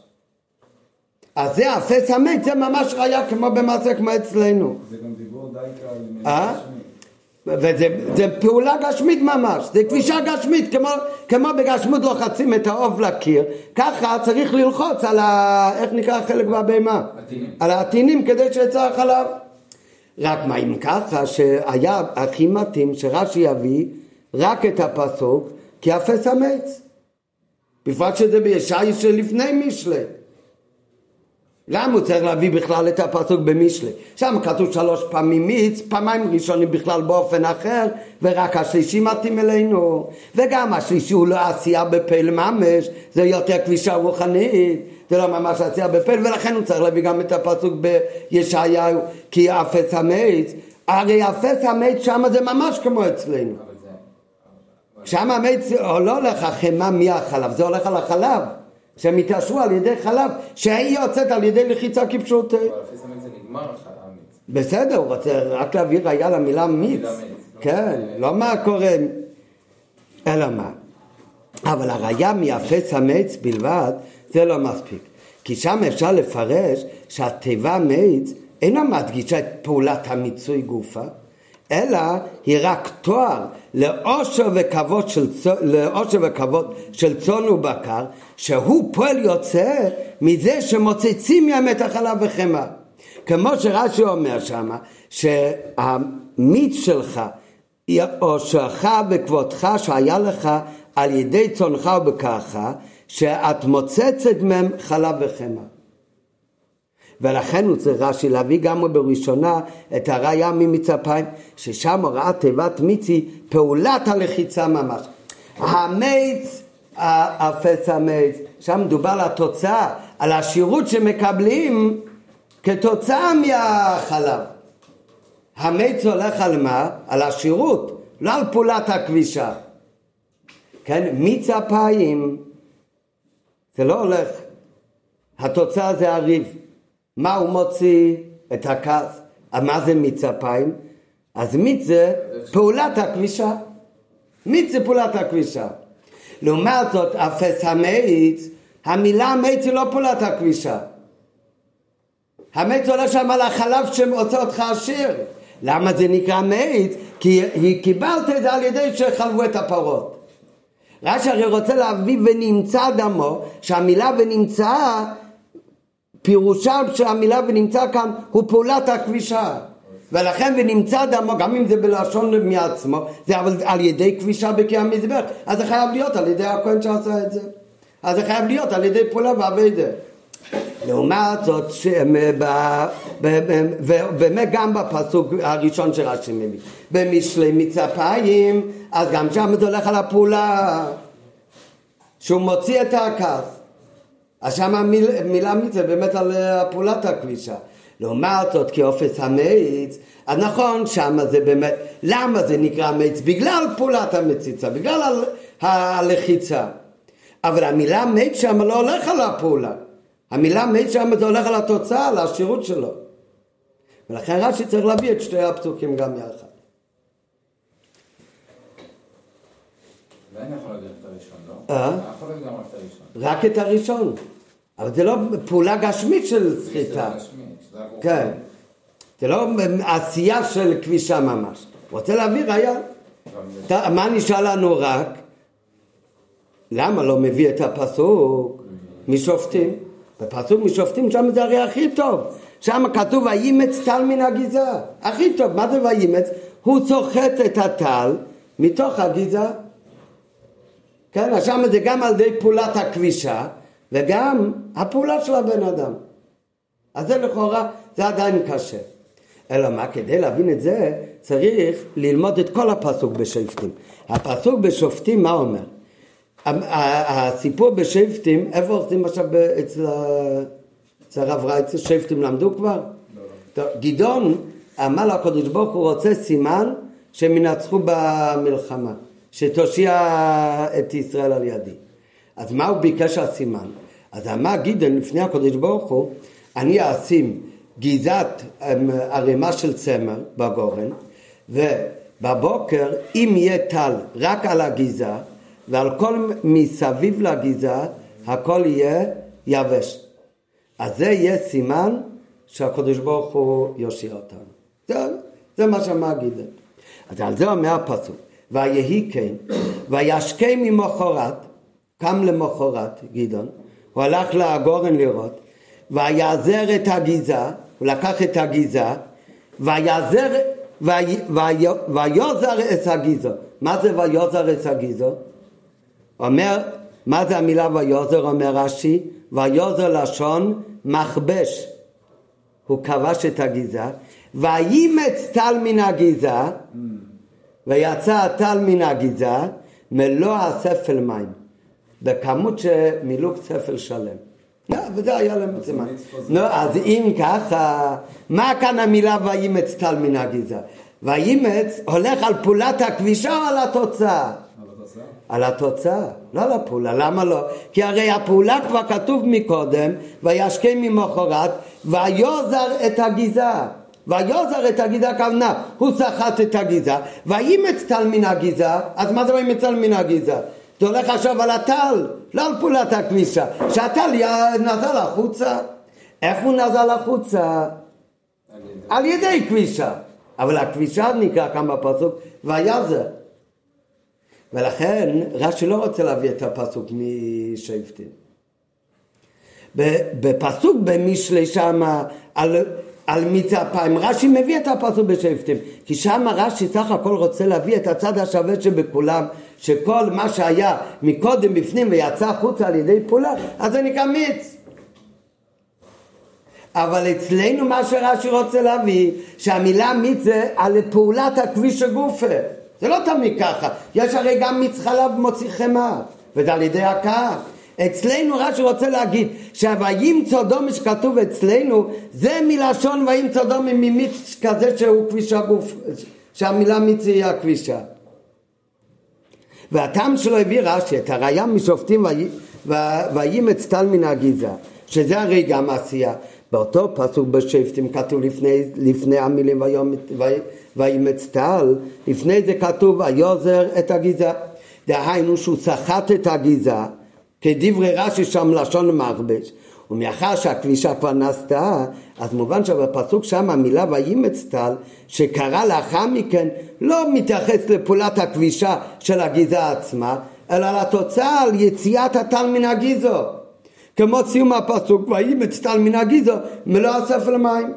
Speaker 1: אז זה אפס המת, זה ממש ראיה כמו במעשה כמו אצלנו.
Speaker 3: זה גם דיבור די קל.
Speaker 1: אה? וזה פעולה גשמית ממש, זה כבישה גשמית, כמו, כמו בגשמות לוחצים את העוף לקיר, ככה צריך ללחוץ על ה... איך נקרא החלק בהבהמה?
Speaker 2: עטינים.
Speaker 1: על העטינים כדי שיצא החלב. רק מה אם ככה שהיה הכי מתאים שרש"י יביא רק את הפסוק כי אפס המץ. בפרט שזה בישעיה שלפני משלי. למה הוא צריך להביא בכלל את הפסוק במשלי? שם כתוב שלוש פעמים מיץ, פעמיים ראשונים בכלל באופן אחר, ורק השלישי מתאים אלינו. וגם השלישי הוא לא עשייה בפל ממש, זה יותר כבישה רוחנית, זה לא ממש עשייה בפל, ולכן הוא צריך להביא גם את הפסוק בישעיהו, כי אפס המיץ, הרי אפס המיץ שם זה ממש כמו אצלנו. שם המיץ לא הולך החמאה מהחלב, זה הולך על החלב. שהם התעשרו על ידי חלב, שהיא יוצאת על ידי לחיצה כפשוט. בסדר, הוא רוצה רק להביא ראייה למילה מיץ. לא כן, לא מה קורה, אלא מה. אבל הראייה מאפס המיץ בלבד, זה לא מספיק. כי שם אפשר לפרש שהתיבה מיץ אינה מדגישה את פעולת המיצוי גופה, אלא היא רק תואר לאושר וכבוד של, לאושר וכבוד של צאן ובקר, שהוא פועל יוצא מזה שמוצצים מהם את החלב וחמאה. כמו שרש"י אומר שמה, שהמיץ שלך, אושרך וכבודך שהיה לך על ידי צונך ובקרך, שאת מוצצת מהם חלב וחמאה. ולכן הוא צריך רש"י להביא גם בראשונה את הראייה ממצפיים, ששם הוראה תיבת מיצי פעולת הלחיצה ממש. המיץ, אפס המיץ, שם מדובר על התוצאה, על השירות שמקבלים כתוצאה מהחלב. המיץ הולך על מה? על השירות, לא על פעולת הכבישה. כן, מיץ אפיים זה לא הולך, התוצאה זה הריב. מה הוא מוציא? את הכעס. מה זה מיץ אפיים? אז מיץ זה פעולת הכבישה. מיץ זה פעולת הכבישה. לעומת זאת, אפס המיץ, המילה מיץ היא לא פעולת הכבישה. המיץ עולה שם על החלב שעושה אותך עשיר. למה זה נקרא מיץ? כי קיבלת את זה על ידי שחלבו את הפרות. רש"י הרי רוצה להביא ונמצא דמו, שהמילה ונמצא פירושה של המילה ונמצא כאן הוא פעולת הכבישה ולכן ונמצא דמו, גם אם זה בלשון מעצמו, זה אבל על ידי כבישה בקי המזבח, אז זה חייב להיות על ידי הכהן שעשה את זה. אז זה חייב להיות על ידי פעולה ואביידה. לעומת זאת, ובאמת גם בפסוק הראשון של רש"י מביא, במשלי מצפיים, אז גם שם זה הולך על הפעולה, שהוא מוציא את הכעס. אז שם המילה מילה מיץ באמת על אה, פעולת הכבישה. לעומת זאת כאופס המאיץ, אז נכון שם זה באמת, למה זה נקרא מאיץ? בגלל פעולת המציצה, בגלל הלחיצה. אבל המילה מאיץ שם לא הולך על הפעולה. המילה מאיץ שם זה הולך על התוצאה, על השירות שלו. ולכן רש"י צריך להביא את שתי הפסוקים גם יחד. אה? רק את הראשון. אבל זה לא פעולה גשמית של סחיטה. כן. זה לא עשייה של כבישה ממש. רוצה להביא ראייה. מה נשאר לנו רק? למה לא מביא את הפסוק משופטים? בפסוק משופטים שם זה הרי הכי טוב. שם כתוב וימץ טל מן הגזע. הכי טוב. מה זה וימץ? הוא סוחט את הטל מתוך הגזע. כן, שם זה גם על ידי פעולת הכבישה וגם הפעולה של הבן אדם. אז זה לכאורה, זה עדיין קשה. אלא מה, כדי להבין את זה, צריך ללמוד את כל הפסוק בשופטים. הפסוק בשופטים, מה אומר? הסיפור בשופטים, איפה עושים עכשיו אצל הרב רייצר? שופטים למדו כבר? לא. גדעון אמר לקדוש ברוך הוא רוצה סימן שהם ינצחו במלחמה. שתושיע את ישראל על ידי. אז מה הוא ביקש הסימן? אז אמר גידן לפני הקדוש ברוך הוא, אני אשים גיזת אמ, ערימה של צמר בגורן, ובבוקר אם יהיה טל רק על הגיזה, ועל כל מסביב לגיזה, הכל יהיה יבש. אז זה יהיה סימן שהקדוש ברוך הוא יושיע אותנו. זה, זה מה שאמר גדעון. אז על זה אומר הפסוק. ויהי כן, וישכם ממחרת, קם למחרת גדעון, הוא הלך לגורן לראות, ויזר את הגיזה, הוא לקח את הגיזה, ויזר, ויזר את הגיזה. מה זה ויזר את הגיזה? אומר מה זה המילה ויזר אומר רש"י? ויזר לשון מכבש. הוא כבש את הגיזה, וימץ טל מן הגיזה, ויצא הטל מן הגיזה, מלוא הספל מים. בכמות שמילאו ספל שלם. לא, וזה היה הסימן. נו, אז אם ככה, מה כאן המילה וימץ טל מן הגיזה? וימץ הולך על פעולת הכבישה או על התוצאה? על התוצאה, לא על הפעולה, למה לא? כי הרי הפעולה כבר כתוב מקודם, וישכם ממחרת, ויזר את הגיזה. ויזר את הגיזה הכוונה, הוא סחט את הגיזה, וימץ טל מן הגיזה, אז מה זה וימץ טל מן הגיזה? זה הולך עכשיו על הטל, לא על פעולת הכבישה, שהטל נזל החוצה. איך הוא נזל החוצה? על ידי כבישה. אבל הכבישה נקרא כאן בפסוק, ויזר. ולכן רש"י לא רוצה להביא את הפסוק משבטים. בפסוק במשלי שמה על, על מיץ אפיים, רש"י מביא את הפסוק בשבטים, כי שם רש"י סך הכל רוצה להביא את הצד השווה שבכולם, שכל מה שהיה מקודם בפנים ויצא החוצה על ידי פעולה, אז זה נקרא מיץ. אבל אצלנו מה שרש"י רוצה להביא, שהמילה מיץ זה על פעולת הכביש הגופה. זה לא תמיד ככה, יש הרי גם מיץ חלב מוציא חמאה, וזה על ידי הקהל. אצלנו רש"י רוצה להגיד שה"וימצא דומי" שכתוב אצלנו זה מלשון וימצא דומי ממיץ כזה שהוא כביש הגוף, שהמילה מיץ היא הכבישה. והטעם שלו הביא רש"י את הראייה משופטים וימץ טל מן הגיזה שזה הרי גם עשייה באותו פסוק בשפטים כתוב לפני, לפני המילים וימץ טל, לפני זה כתוב ויזר את הגיזה. דהיינו שהוא סחט את הגיזה, כדברי רש"י שם לשון מכבש. ומאחר שהכבישה כבר נעשתה, אז מובן שבפסוק שם המילה וימץ טל, שקרה לאחר מכן, לא מתייחס לפעולת הכבישה של הגיזה עצמה, אלא לתוצאה על יציאת הטל מן הגיזו. כמו סיום הפסוק, וימץ טל מן הגיזו, מלוא הספר למים.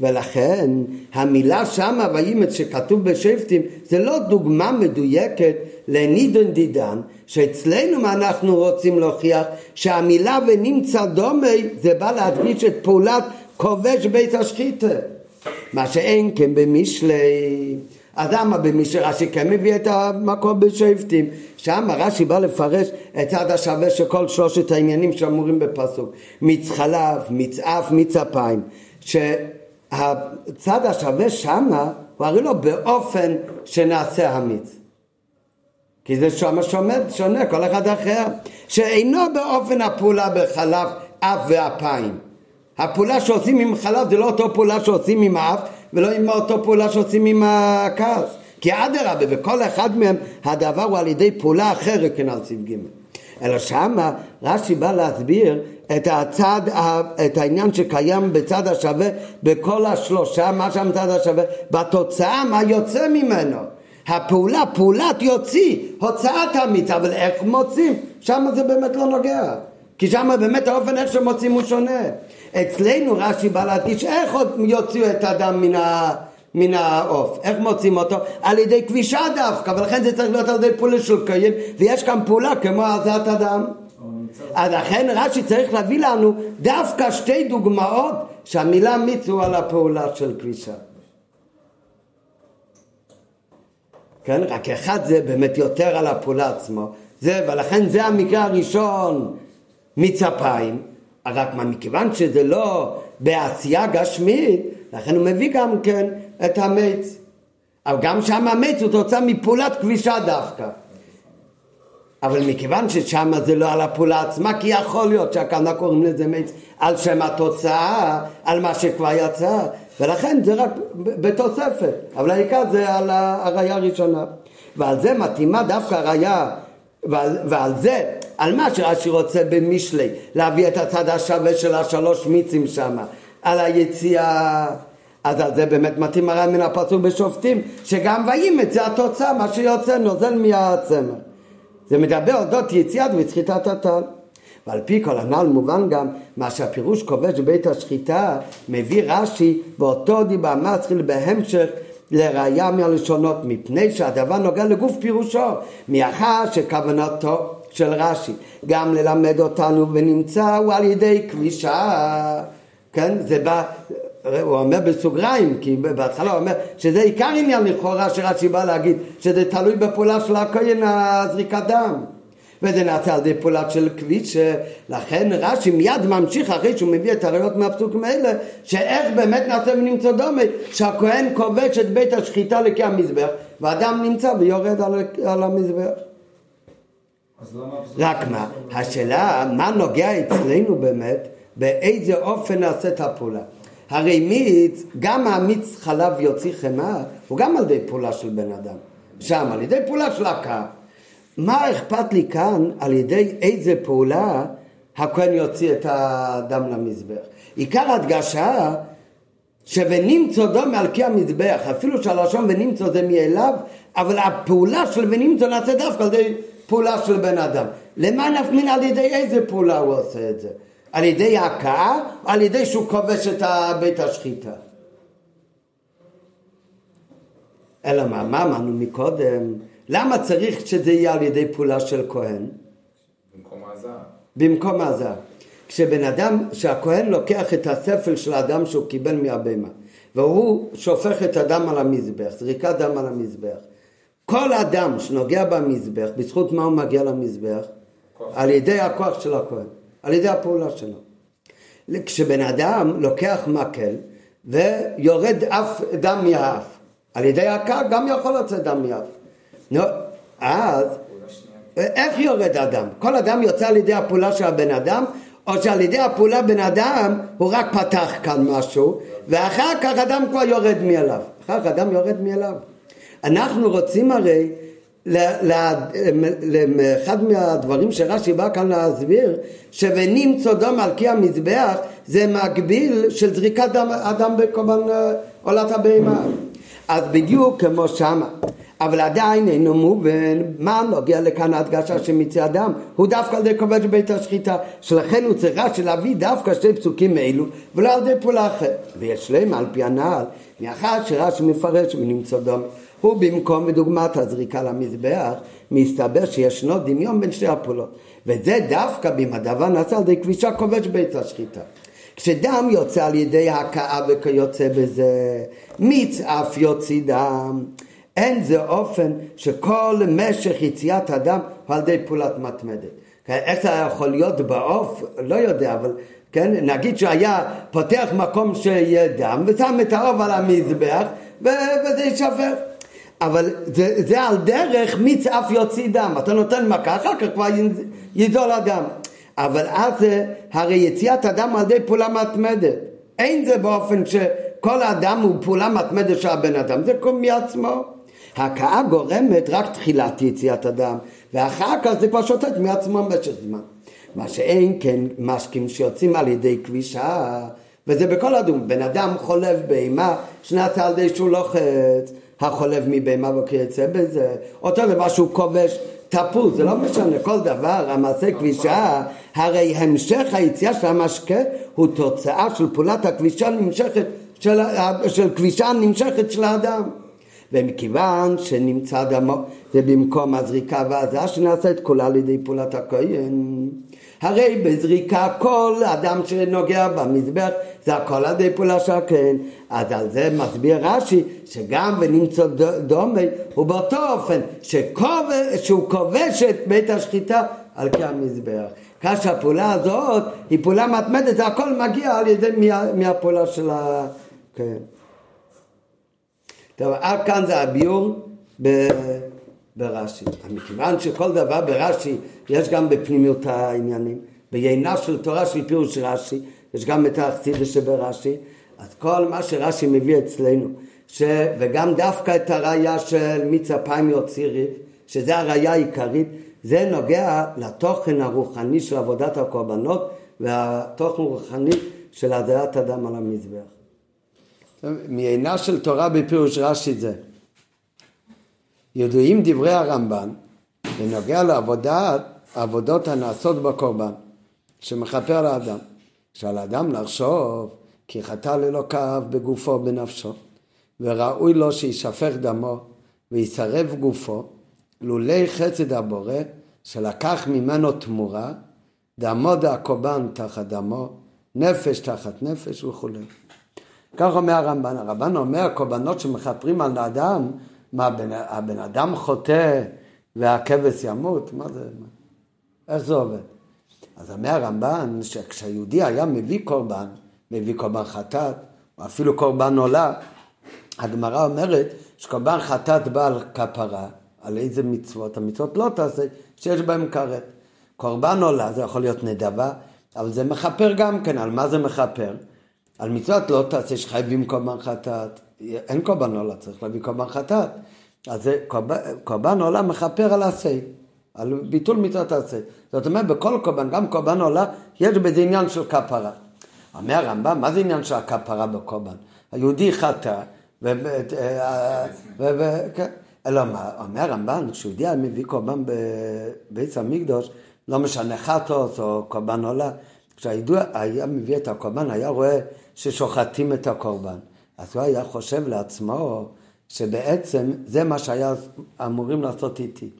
Speaker 1: ולכן המילה שמה וימץ שכתוב בשבטים זה לא דוגמה מדויקת לנידון דידן שאצלנו מה אנחנו רוצים להוכיח? שהמילה ונמצא דומי זה בא להדגיש את פעולת כובש בית השחיתה מה שאין כן במשלי. אז למה במשלי? רש"י כן מביא את המקום בשבטים. שם רש"י בא לפרש את צד השווה של כל שלושת העניינים שאמורים בפסוק. מיץ חלב, מיץ אף, שהצד השווה שמה הוא הרי לא באופן שנעשה המיץ. כי זה שמה שומד, שונה כל אחד אחר. שאינו באופן הפעולה בחלב אף ואפיים. הפעולה שעושים עם חלב זה לא אותו פעולה שעושים עם האף ולא עם אותו פעולה שעושים עם הכעס. כי אדרבה, בכל אחד מהם הדבר הוא על ידי פעולה אחרת כנ"ל סעיף ג' אלא שמה רש"י בא להסביר את הצד, את העניין שקיים בצד השווה בכל השלושה, מה שם בצד השווה, בתוצאה מה יוצא ממנו. הפעולה, פעולת יוציא, הוצאת המיץ, אבל איך מוצאים? שם זה באמת לא נוגע. כי שם באמת האופן איך שמוצאים הוא שונה. אצלנו רש"י בא להדגיש איך עוד יוציאו את הדם מן ה... מן העוף. איך מוצאים אותו? על ידי כבישה דווקא, ולכן זה צריך להיות על ידי פעולה של קיים, ויש כאן פעולה כמו הזעת אדם. אז לכן רש"י צריך להביא לנו דווקא שתי דוגמאות שהמילה מיץ הוא על הפעולה של כבישה. כן? רק אחד זה באמת יותר על הפעולה עצמו. זה, ולכן זה המקרה הראשון מיץ אפיים. רק מה, מכיוון שזה לא בעשייה גשמית, לכן הוא מביא גם כן את המץ. אבל גם שם המץ הוא תוצאה מפעולת כבישה דווקא. אבל מכיוון ששם זה לא על הפעולה עצמה, כי יכול להיות שהכוונה קוראים לזה מץ על שם התוצאה, על מה שכבר יצא, ולכן זה רק בתוספת, אבל העיקר זה על הראייה הראשונה. ועל זה מתאימה דווקא הראייה, ועל, ועל זה, על מה שרש"י רוצה במשלי, להביא את הצד השווה של השלוש מיצים שם, על היציאה אז על זה באמת מתאים הרי מן הפסוק בשופטים, שגם וימת זה התוצאה, מה שיוצא נוזל מהצמר. זה מדבר אודות יציאת וסחיטת הטל. ועל פי כל הנ"ל מובן גם מה שהפירוש כובש בבית השחיטה מביא רש"י באותו דיבה מתחיל בהמשך לראיה מהלשונות מפני שהדבר נוגע לגוף פירושו מאחר שכוונתו של רש"י. גם ללמד אותנו ונמצא הוא על ידי כבישה, כן? זה בא, הוא אומר בסוגריים, כי בהתחלה הוא אומר שזה עיקר עניין לכאורה שרש"י בא להגיד, שזה תלוי בפעולה של הכהן הזריקת דם. וזה נעשה על ידי פעולה של כביש, לכן רש"י מיד ממשיך אחרי שהוא מביא את הראיות מהפסוקים האלה, שאיך באמת נעשה ונמצא דומה, שהכהן כובש את בית השחיטה לכי המזבח, ואדם נמצא ויורד על, על המזבח. רק מה, השאלה מה נוגע אצלנו באמת, באיזה אופן נעשה את הפעולה. הרי מיץ, גם המיץ חלב יוציא חמאה, הוא גם על ידי פעולה של בן אדם. שם, על ידי פעולה של הקר. מה אכפת לי כאן על ידי איזה פעולה הכהן יוציא את הדם למזבח? עיקר הדגשה שוונמצא דום מעלקי המזבח, אפילו שהלשון ונמצא זה מאליו, אבל הפעולה של ונמצא נעשה דווקא על ידי פעולה של בן אדם. למה נפמין על ידי איזה פעולה הוא עושה את זה? על ידי הכאה על ידי שהוא כובש את בית השחיטה? אלא מה, מה אמרנו מקודם? למה צריך שזה יהיה על ידי פעולה של כהן?
Speaker 2: במקום הזהב.
Speaker 1: במקום הזהב. כשבן אדם, שהכהן לוקח את הספל של האדם שהוא קיבל מהבהמה והוא שופך את הדם על המזבח, זריקת דם על המזבח. כל אדם שנוגע במזבח, בזכות מה הוא מגיע למזבח? על ידי הכוח של הכהן, על ידי הפעולה שלו. כשבן אדם לוקח מקל ויורד אף דם מהאף, על ידי הקר גם יכול לצאת דם מהאף. נו, אז איך יורד אדם? כל אדם יוצא על ידי הפעולה של הבן אדם, או שעל ידי הפעולה בן אדם הוא רק פתח כאן משהו, ואחר כך אדם כבר יורד מאליו. אחר כך אדם יורד מאליו. אנחנו רוצים הרי, לאחד מהדברים שרש"י בא כאן להסביר, שוונמצא דום על קי המזבח זה מקביל של זריקת אדם בקורבן אה, עולת הבהמה. אז בדיוק כמו שמה. אבל עדיין אינו מובן מה נוגע לכאן ההדגשה שמצדם הוא דווקא על ידי כובש בית השחיטה. שלכן הוא צריך רש"י להביא דווקא שתי פסוקים אלו ולא על ידי פעולה אחרת. ויש להם על פי הנעל. מאחר שרש"י מפרש ונמצא דומה הוא במקום בדוגמת הזריקה למזבח מסתבר שישנו דמיון בין שתי הפעולות וזה דווקא אם הדבר נעשה על ידי כבישה כובש בית השחיטה כשדם יוצא על ידי הכאה וכיוצא בזה מיץ אף יוציא דם אין זה אופן שכל משך יציאת הדם הוא על ידי פעולת מתמדת. כן, איך זה יכול להיות בעוף? לא יודע, אבל כן, נגיד שהיה פותח מקום שיהיה דם ושם את העוף על המזבח וזה יישפך. אבל זה, זה על דרך מיץ אף יוציא דם, אתה נותן מכה, אחר כך כבר יזול הדם. אבל אז זה הרי יציאת הדם על ידי פעולה מתמדת. אין זה באופן שכל אדם הוא פעולה מתמדת של הבן אדם, זה קום מעצמו. ההכאה גורמת רק תחילת יציאת הדם, ואחר כך זה כבר שוטט מעצמו במשך זמן. מה שאין כן משקים שיוצאים על ידי כבישה, וזה בכל הדום. בן אדם חולב בהמה, שנעשה על ידי שהוא לוחץ, החולב מבהמה וכיוצא בזה. אותו דבר שהוא כובש תפוז, זה לא משנה, כל דבר, המעשה כבישה, הרי המשך היציאה של המשקה הוא תוצאה של פעולת הכבישה הנמשכת, של, של כבישה הנמשכת של האדם. ומכיוון שנמצא דמו, זה במקום הזריקה והזה שנעשית כולה על ידי פעולת הכהן. הרי בזריקה כל אדם שנוגע במזבח זה הכל על ידי פעולה של הכהן. אז על זה מסביר רש"י שגם ונמצא דומה הוא באותו אופן שכובש, שהוא כובש את בית השחיטה על קי המזבח. כאשר הפעולה הזאת היא פעולה מתמדת, זה הכל מגיע על ידי מה, מהפעולה של הכהן. טוב, עד כאן זה הביור ברש"י. מכיוון שכל דבר ברש"י יש גם בפנימיות העניינים. בעינה של תורה של פירוש רש"י, יש גם את האכסידה שברש"י, אז כל מה שרש"י מביא אצלנו, ש... וגם דווקא את הראייה של מיץ אפיים יוציא ריב, שזה הראייה העיקרית, זה נוגע לתוכן הרוחני של עבודת הקורבנות והתוכן הרוחני של הזיית אדם על המזבח. מעינה של תורה בפירוש רש"י זה. ידועים דברי הרמב"ן בנוגע לעבודת, העבודות הנעשות בקורבן, שמכפר לאדם. שעל האדם לחשוב כי חטא לאלוקיו בגופו ובנפשו, וראוי לו שישפך דמו וישרף גופו, לולי חסד הבורא, שלקח ממנו תמורה, דמו הקורבן תחת דמו, נפש תחת נפש וכולי. כך אומר הרמב"ן, הרמב"ן אומר קורבנות שמכפרים על אדם, מה הבן, הבן אדם חוטא והכבש ימות? מה זה, מה? איך זה עובד? אז אומר הרמב"ן שכשהיהודי היה מביא קורבן, מביא קורבן חטאת, או אפילו קורבן עולה, הגמרא אומרת שקורבן חטאת בא על כפרה, על איזה מצוות? המצוות לא תעשה, שיש בהן כרת. קורבן עולה, זה יכול להיות נדבה, אבל זה מכפר גם כן, על מה זה מכפר? על מצוות לא תעשה שחייבים קורבן חטאת, אין קורבן עולה, צריך להביא קורבן חטאת. אז קורבן, עולה מכפר על עשה, על ביטול מצוות עשה. זאת אומרת, בכל קורבן, גם קורבן עולה, יש בזה עניין של כפרה. אומר הרמב"ם, מה זה עניין של הכפרה בקורבן? היהודי חטא, ו... כן. אלא מה, אומר הרמב"ן, כשיהודי היה מביא קורבן בבית המקדוש, לא משנה חטוס או קורבן עולה, כשהיהודי היה מביא את הקורבן, היה רואה ששוחטים את הקורבן. אז הוא היה חושב לעצמו שבעצם זה מה שהיה אמורים לעשות איתי.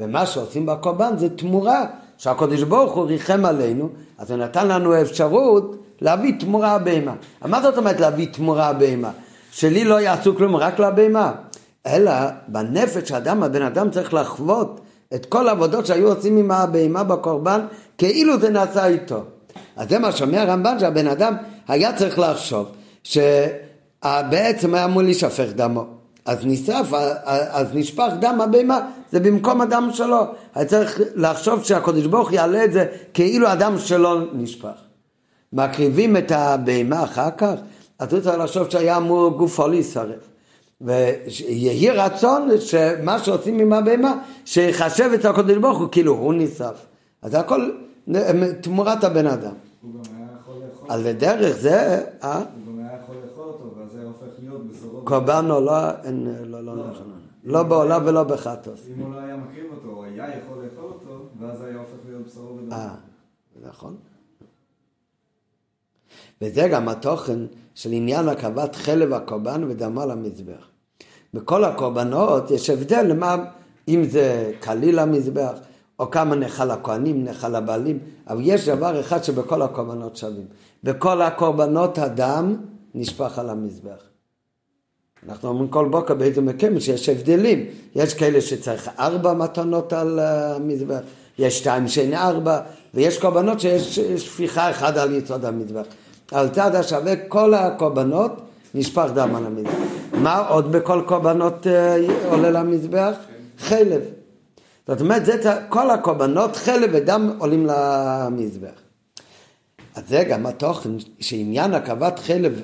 Speaker 1: ומה שעושים בקורבן זה תמורה שהקדוש ברוך הוא ריחם עלינו, אז הוא נתן לנו אפשרות להביא תמורה הבהמה. מה זאת אומרת להביא תמורה הבהמה? שלי לא יעשו כלום רק לבהמה. אלא בנפש האדם, הבן אדם צריך לחוות את כל העבודות שהיו עושים עם הבהמה בקורבן, כאילו זה נעשה איתו. אז זה מה שאומר הרמב"ן, שהבן אדם היה צריך לחשוב שבעצם היה אמור להישפך דמו. אז נשרף, אז נשפך דם הבהמה, זה במקום הדם שלו. היה צריך לחשוב שהקדוש ברוך יעלה את זה כאילו הדם שלו נשפך. מקריבים את הבהמה אחר כך, אז הוא צריך לחשוב שהיה אמור גופו להישרף. ויהי רצון שמה שעושים עם הבהמה, שיחשב את הקדוש ברוך הוא כאילו הוא נשרף. אז זה הכל תמורת הבן אדם.
Speaker 3: הוא גם היה יכול לאכול.
Speaker 1: על דרך זה, אה?
Speaker 3: הוא גם היה יכול לאכול אותו, ואז היה הופך להיות בשורות.
Speaker 1: קורבן עולה, אין, לא, לא, נכון. לא בעולה ולא בחטוס.
Speaker 3: אם הוא לא היה מקריב אותו, הוא היה יכול לאכול אותו, ואז היה הופך להיות בשורות ודום.
Speaker 1: אה, נכון. וזה גם התוכן של עניין הקרבת חלב הקורבן ודמה למזבח. בכל הקורבנות יש הבדל למה, אם זה כליל המזבח, או כמה נחל הכהנים, נחל הבעלים, אבל יש דבר אחד שבכל הקורבנות שווים. בכל הקורבנות הדם נשפך על המזבח. אנחנו אומרים כל בוקר באיזה מקום שיש הבדלים. יש כאלה שצריך ארבע מתנות על המזבח, יש שתיים שאין ארבע, ויש קורבנות שיש שפיכה אחת על יסוד המזבח. על צד השווה כל הקורבנות נשפך דם על המזבח. מה עוד בכל קורבנות אה, עולה למזבח? חלב. זאת אומרת, זה, כל הקורבנות, חלב ודם עולים למזבח. אז זה גם התוכן שעניין הקרבת חלב,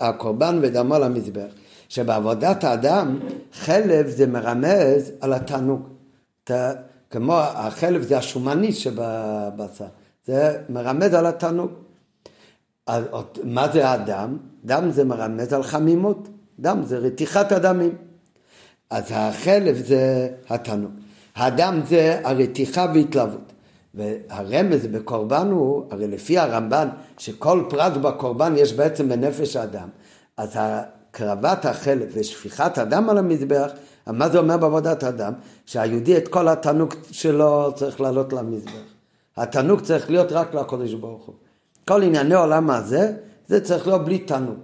Speaker 1: הקורבן ודמו למזבח, שבעבודת האדם חלב זה מרמז על התענוג. כמו החלב זה השומני שבבשר, זה מרמז על התענוג. אז מה זה הדם? דם זה מרמז על חמימות, דם זה רתיחת הדמים. אז החלב זה התענוג. הדם זה הרתיחה והתלהבות. והרמז בקורבן הוא, הרי לפי הרמב"ן, שכל פרט בקורבן יש בעצם בנפש האדם. אז הקרבת החלב ושפיכת הדם על המזבח, מה זה אומר בעבודת הדם? שהיהודי את כל התענוג שלו צריך לעלות למזבח. התענוג צריך להיות רק לקודש ברוך הוא. כל ענייני העולם הזה, זה צריך להיות בלי תענוג.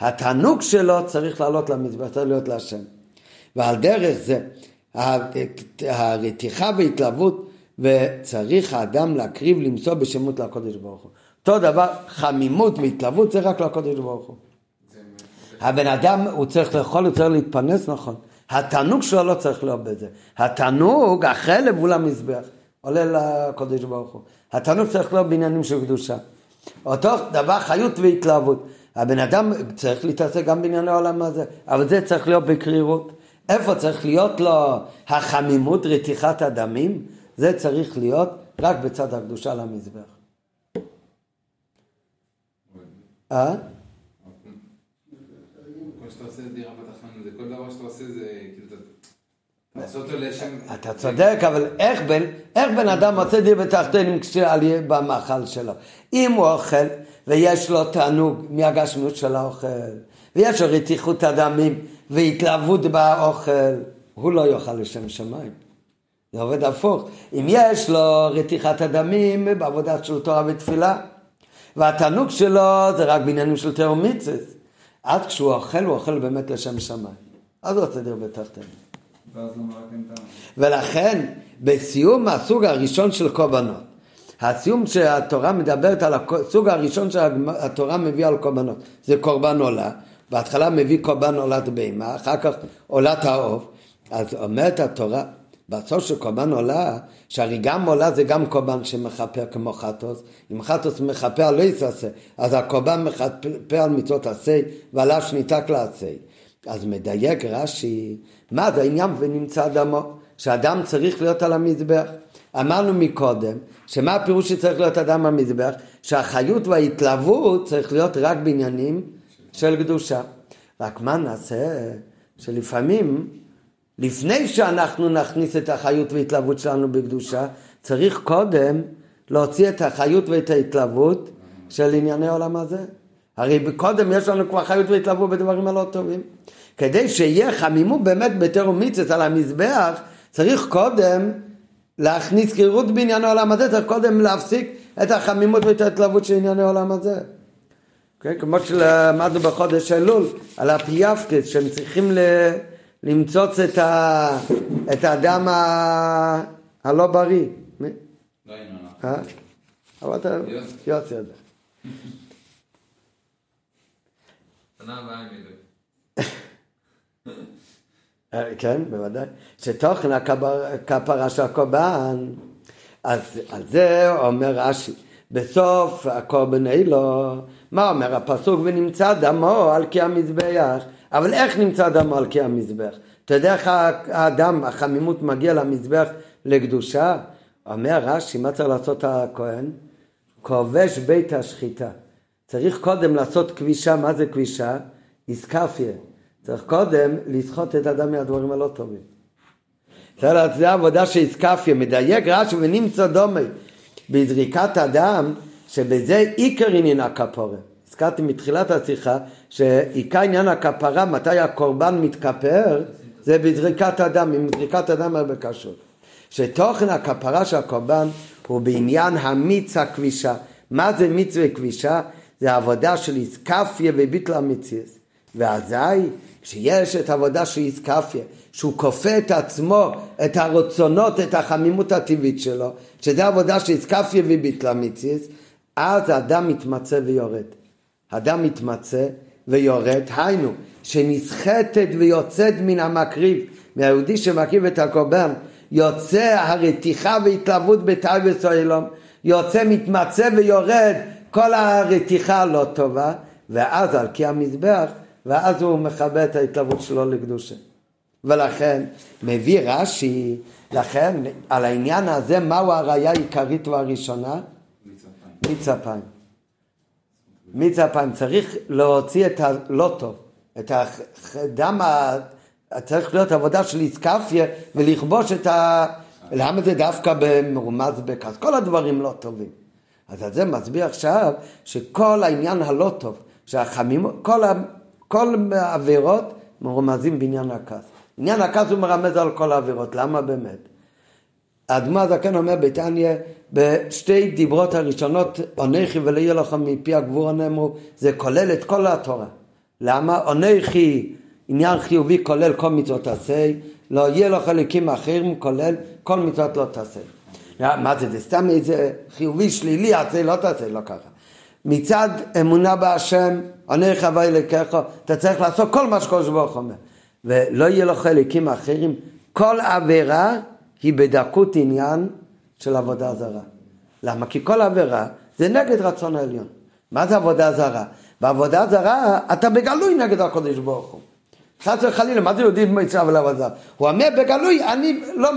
Speaker 1: התענוג שלו צריך לעלות למזבח, צריך להיות להשם. ועל דרך זה, הרתיחה והתלהבות, וצריך האדם להקריב למצוא בשמות לקודש ברוך הוא. אותו דבר, חמימות והתלהבות זה רק לקודש ברוך הוא. הבן אדם, הוא צריך לאכול, הוא צריך להתפרנס, נכון. התענוג שלו לא צריך להיות בזה. התענוג, החלב הוא למזבח, עולה לקודש ברוך הוא. התענוג צריך להיות בעניינים של קדושה. אותו דבר חיות והתלהבות. הבן אדם צריך להתעסק גם בענייני העולם הזה, אבל זה צריך להיות בקרירות. איפה צריך להיות לו החמימות, רתיחת הדמים? זה צריך להיות רק בצד הקדושה למזבח. אה? אתה צודק, אבל איך בן, איך בן אדם מוצא דיר בתחתונים במאכל שלו? אם הוא אוכל ויש לו תענוג מהגשמיות של האוכל, ויש לו רתיחות הדמים והתלהבות באוכל, הוא לא יאכל לשם שמיים. זה עובד הפוך. אם יש לו רתיחת הדמים בעבודה של תורה ותפילה, והתענוג שלו זה רק בעניינים של תאומיצס, אז כשהוא אוכל, הוא אוכל באמת לשם שמיים. אז הוא רוצה דרבי תחתינו.
Speaker 3: ואז למה רק אין טעם?
Speaker 1: ולכן, בסיום הסוג הראשון של קורבנות, הסיום שהתורה מדברת על הסוג הראשון שהתורה מביאה על קורבנות, זה קורבן עולה, בהתחלה מביא קורבן עולת בהמה, אחר כך עולת העוף, אז אומרת התורה, בסוף של קורבן עולה, שהרי גם עולה זה גם קורבן שמכפר כמו חטוס, אם חטוס מכפר על לא יסעשה, אז הקורבן מכפר על מצוות עשה ועליו שניתק לעשה. אז מדייק רש"י, מה זה העניין ונמצא דמו, שאדם צריך להיות על המזבח. אמרנו מקודם, שמה הפירוש שצריך להיות אדם במזבח? שהחיות וההתלהבות צריך להיות רק בעניינים של קדושה. רק מה נעשה? שלפעמים, לפני שאנחנו נכניס את החיות וההתלהבות שלנו בקדושה, צריך קודם להוציא את החיות ואת ההתלהבות של ענייני העולם הזה. הרי קודם יש לנו כבר חיות והתלהבות בדברים הלא טובים. כדי שיהיה חמימות באמת בתרומיצת על המזבח, צריך קודם להכניס קרירות בעניין העולם הזה, צריך קודם להפסיק את החמימות ואת ההתלהבות של ענייני העולם הזה. כן, כמו שלמדנו בחודש אלול, על הפיאפקס, שהם צריכים ל... למצוץ את, ה... את האדם ה... הלא בריא.
Speaker 2: לא היינו אנחנו.
Speaker 1: אה? אבל אתה...
Speaker 2: יוסי.
Speaker 1: יודע. אה, כן, בוודאי. שתוכן הכפר- הכפרה של הקורבן, אז על זה אומר רש"י, בסוף הקורבן אילו, מה אומר הפסוק? ונמצא דמו על קי המזבח. אבל איך נמצא דמו על קי המזבח? אתה יודע איך האדם, החמימות מגיע למזבח לקדושה? אומר רש"י, מה צריך לעשות הכהן? כובש בית השחיטה. צריך קודם לעשות כבישה, מה זה כבישה? איסקפיה. צריך קודם לסחוט את האדם מהדברים הלא טובים. זה העבודה של איסקפיה, מדייק רש"י ונמצא דומי בזריקת הדם, שבזה עיקר עניין הכפורה. הזכרתי מתחילת השיחה שעיקר עניין הכפרה, מתי הקורבן מתכפר, זה בזריקת הדם, עם זריקת הדם הרבה קשור. שתוכן הכפרה של הקורבן הוא בעניין המיץ הכבישה. מה זה מיץ וכבישה? זה עבודה של איסקפיה וביטל המציאס. ואזי, כשיש את העבודה של איסקפיה, שהוא כופה את עצמו, את הרצונות, את החמימות הטבעית שלו, שזה עבודה של איסקפיה וביטל המציאס, אז האדם מתמצא ויורד. האדם מתמצא ויורד, היינו, שנסחטת ויוצאת מן המקריב, מהיהודי שמקריב את הקורבן, יוצא הרתיחה והתלהבות בתאי וסוילום, יוצא מתמצא ויורד כל הרתיחה הלא טובה, ואז על קי המזבח, ואז הוא מכבה את ההתלהבות שלו לקדושה. ולכן מביא רש"י, לכן על העניין הזה מהו הראייה העיקרית והראשונה? מיץ אפיים. מיץ אפיים צריך להוציא את הלא טוב, את הדם, צריך להיות עבודה של איסקפיה ולכבוש את ה... למה זה דווקא במרומז בכעס? כל הדברים לא טובים. אז זה מסביר עכשיו שכל העניין הלא טוב, ה... כל העבירות מרומזים בעניין הכעס. עניין הכעס הוא מרמז על כל העבירות, למה באמת? האדמו"ר הזקן אומר בתניא, בשתי דיברות הראשונות, עונכי ולא יהיה לכם מפי הגבורה נאמרו, זה כולל את כל התורה. למה? עונכי, עניין חיובי כולל כל מצוות עשה, לא יהיה לך חלקים אחרים כולל כל מצוות לא תעשה. מה זה, זה סתם איזה חיובי שלילי, עשה לא תעשה, לא ככה. מצד אמונה בהשם, עונך אבי אלוקיך, אתה צריך לעשות כל מה שקדוש ברוך אומר. ולא יהיה לו חלקים אחרים, כל עבירה היא בדקות עניין של עבודה זרה. למה? כי כל עבירה זה נגד רצון העליון. מה זה עבודה זרה? בעבודה זרה אתה בגלוי נגד הקדוש ברוך הוא. חס וחלילה, מה זה יהודי ולעבודה זרה? הוא אומר בגלוי, אני לא,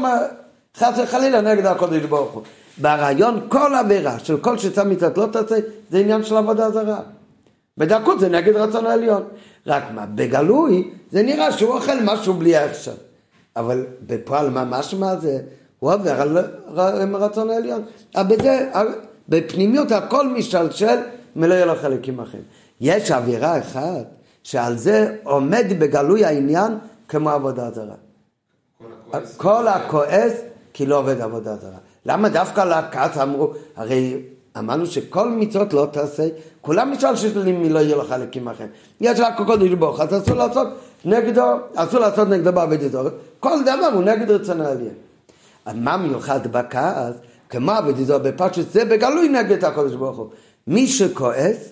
Speaker 1: חס וחלילה נגד הקדוש ברוך הוא. ברעיון כל עבירה של כל שצא מצוות לא תעשה, זה עניין של עבודה זרה. בדקות זה נגד רצון העליון. רק מה, בגלוי זה נראה שהוא אוכל משהו בלי ההכשר. אבל בפועל מה זה? הוא עובר על רצון העליון. אבל בזה, בפנימיות הכל משתלשל מלא יהיה לו חלקים אחרים. יש עבירה אחת שעל זה עומד בגלוי העניין כמו עבודה זרה.
Speaker 2: כל הכועס.
Speaker 1: כי לא עובד עבודה זרה. למה דווקא על הכעס אמרו, הרי אמרנו שכל מצוות לא תעשה, כולם נשאל ששלים מי לא יהיה לך חלקים אחרים. יש רק קודש ברוך, אז אסור לעשות נגדו, אסור לעשות נגדו בעבודת זרה. כל דבר הוא נגד רצון העליין. אז מה מיוחד בכעס? כמו עבודת זרה בפרשת זה בגלוי נגד הקודש ברוך הוא. מי שכועס,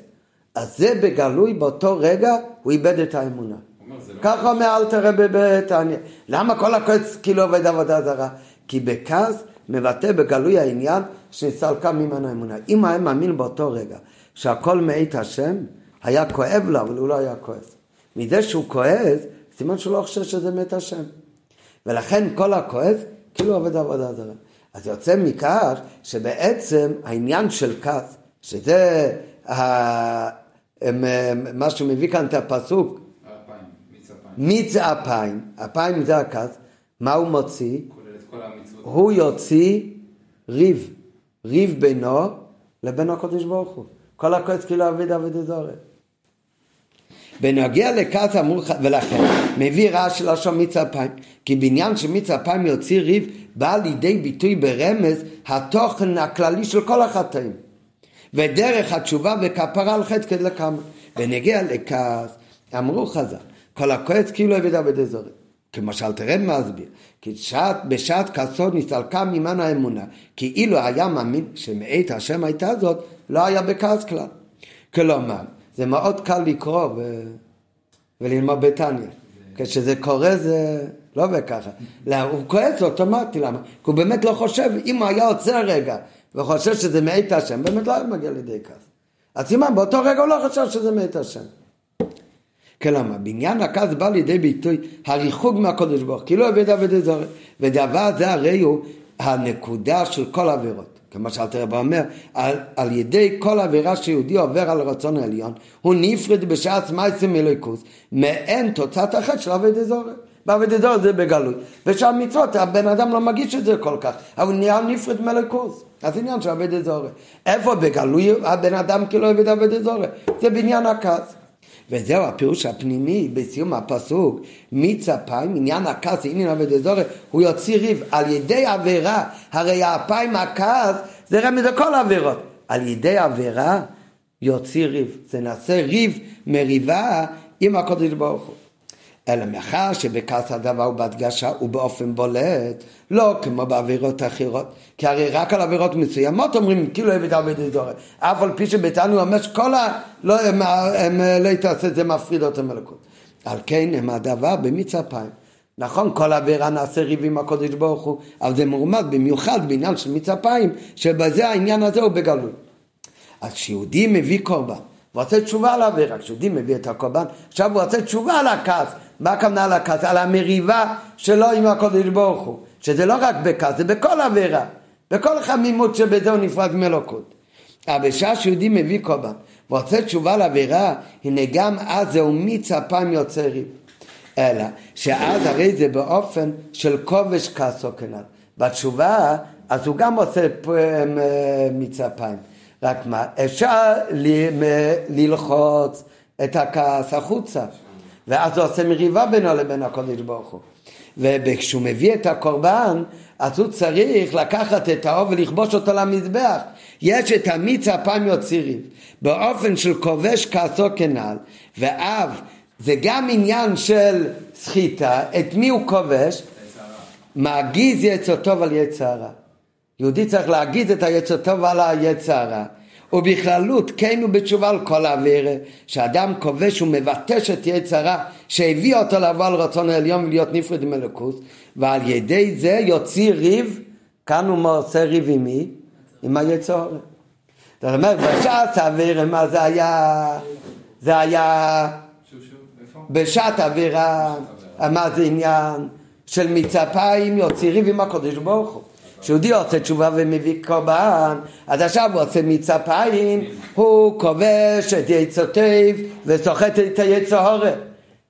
Speaker 1: אז זה בגלוי באותו רגע הוא איבד את האמונה.
Speaker 2: לא-
Speaker 1: ככה אומר אל תראה בתניא. למה כל הכועס כאילו עובד עבודה זרה? כי בכעס מבטא בגלוי העניין שנסתלקה ממנו האמונה. אם היה מאמין באותו רגע שהכל מאת השם, היה כואב לו, אבל הוא לא היה כועס. מזה שהוא כועס, סימן שהוא לא חושב שזה מת השם. ולכן כל הכועס כאילו עובד עבודה זרה. אז יוצא מכך שבעצם העניין של כעס, שזה ה- מה שהוא מביא כאן את הפסוק,
Speaker 2: מיץ אפיים.
Speaker 1: אפיים, זה הכעס, מה הוא מוציא? הוא יוציא ריב, ריב בינו לבין הקדוש ברוך הוא. כל הכועס כאילו אביד אביד אזורי. בנוגע לכעס אמרו לך, ולכן מביא רעש לשון מיץ אפיים, כי בעניין שמיץ אפיים יוציא ריב בא לידי ביטוי ברמז התוכן הכללי של כל החטאים. ודרך התשובה וכפרה על חטא כדלקמה. ונגיע לכעס, אמרו חז"ל, כל הכועס כאילו עבד עבד אזורי. כמו שאלתרם מסביר, כי שעת, בשעת כעסו נסתלקה ממנו האמונה, כי אילו היה מאמין שמאת השם הייתה זאת, לא היה בכעס כלל. כלומר, זה מאוד קל לקרוא ו... וללמוד בתניא. כשזה קורה זה לא עובד ככה. לא, הוא כועס אוטומטי, למה? כי הוא באמת לא חושב, אם הוא היה עוצר רגע וחושב שזה מאת השם, באמת לא היה מגיע לידי כעס. אז סימן, באותו רגע הוא לא חשב שזה מאת השם. כלומר, בעניין הכעס בא לידי ביטוי הריחוק מהקודש ברוך, כאילו עבד עבד זרה. ודבר זה הרי הוא הנקודה של כל העבירות. כמו שאלתר רב אומר, על, על ידי כל עבירה שיהודי עובר על הרצון העליון, הוא נפרד בשעת מעשה מאלוקות, מעין תוצאת החטא של עבודה זרה. בעבודה זרה זה בגלוי. ושאר מצוות, הבן אדם לא מרגיש את זה כל כך, אבל הוא נהיה נפרד מאלוקות. אז עניין של עבודה זרה. איפה בגלוי הבן אדם כאילו עבד עבודה זרה? זה בעניין הכעס. וזהו הפירוש הפנימי בסיום הפסוק מיץ אפיים, עניין הכעס, עניין עבודה זרה, הוא יוציא ריב על ידי עבירה, הרי האפיים הכעס זה רמז לכל העבירות, על ידי עבירה יוציא ריב, זה נעשה ריב מריבה עם הקודש ברוך הוא. אלא מאחר שבכעס הדבר הוא בהדגשה ובאופן בולט, לא כמו בעבירות אחרות. כי הרי רק על עבירות מסוימות אומרים כאילו עבד עבד אזורי. אף על פי שבתנו הוא אומר שכל ה... לא, הם, הם, לא יתעשה, זה מפריד אותם מלכות. על כן הם הדבר במיץ אפיים. נכון, כל עבירה נעשה ריב עם הקודש ברוך הוא, אבל זה מורמד במיוחד בעניין של מיץ אפיים, שבזה העניין הזה הוא בגלוי. אז כשיהודי מביא קורבן, הוא עושה תשובה על העבירה, כשיהודי מביא את הקורבן, עכשיו הוא עושה תשובה על הכעס, מה הכוונה על הכעס? על המריבה שלו עם הקודש ברוך הוא, שזה לא רק בכעס, זה בכל עבירה, בכל חמימות שבזה הוא נפרד מאלוקות. אבל בשעה שיהודי מביא קורבן ועושה תשובה על עבירה, הנה גם אז זהו מיץ אפיים יוצא ריב. אלא שאז הרי זה באופן של כובש כעסו כנ"ל. בתשובה, אז הוא גם עושה מיץ אפיים. רק מה, אפשר ל- ללחוץ את הכעס החוצה, ואז הוא עושה מריבה בינו לבין הקודש ברוך הוא. וכשהוא מביא את הקורבן, אז הוא צריך לקחת את האור ולכבוש אותו למזבח. יש את המיץ הפעם יוציא ריב, באופן של כובש כעסו כנ"ל, ואב זה גם עניין של סחיטה, את מי הוא כובש? מאגיז יצר טוב על יצר רע. יהודי צריך להגיד את היצר טוב על היצר הרע. ובכללות כן הוא בתשובה על כל העבירה, שאדם כובש ומבטש את יצר הרע שהביא אותו לבוא על רצון העליון ולהיות נפרד עם אלוקוס, ועל ידי זה יוציא ריב, כאן הוא עושה ריב עם מי? עם היצר הרע. זאת אומרת, בשעת העבירה, מה זה היה? זה היה? בשעת עבירה, מה זה עניין של מצפיים יוציא ריב עם הקודש ברוך הוא. כשיהודי עושה תשובה ומביא קורבן, אז עכשיו הוא עושה מצפיים, הוא כובש את יצותיו וסוחט את היצר הורה.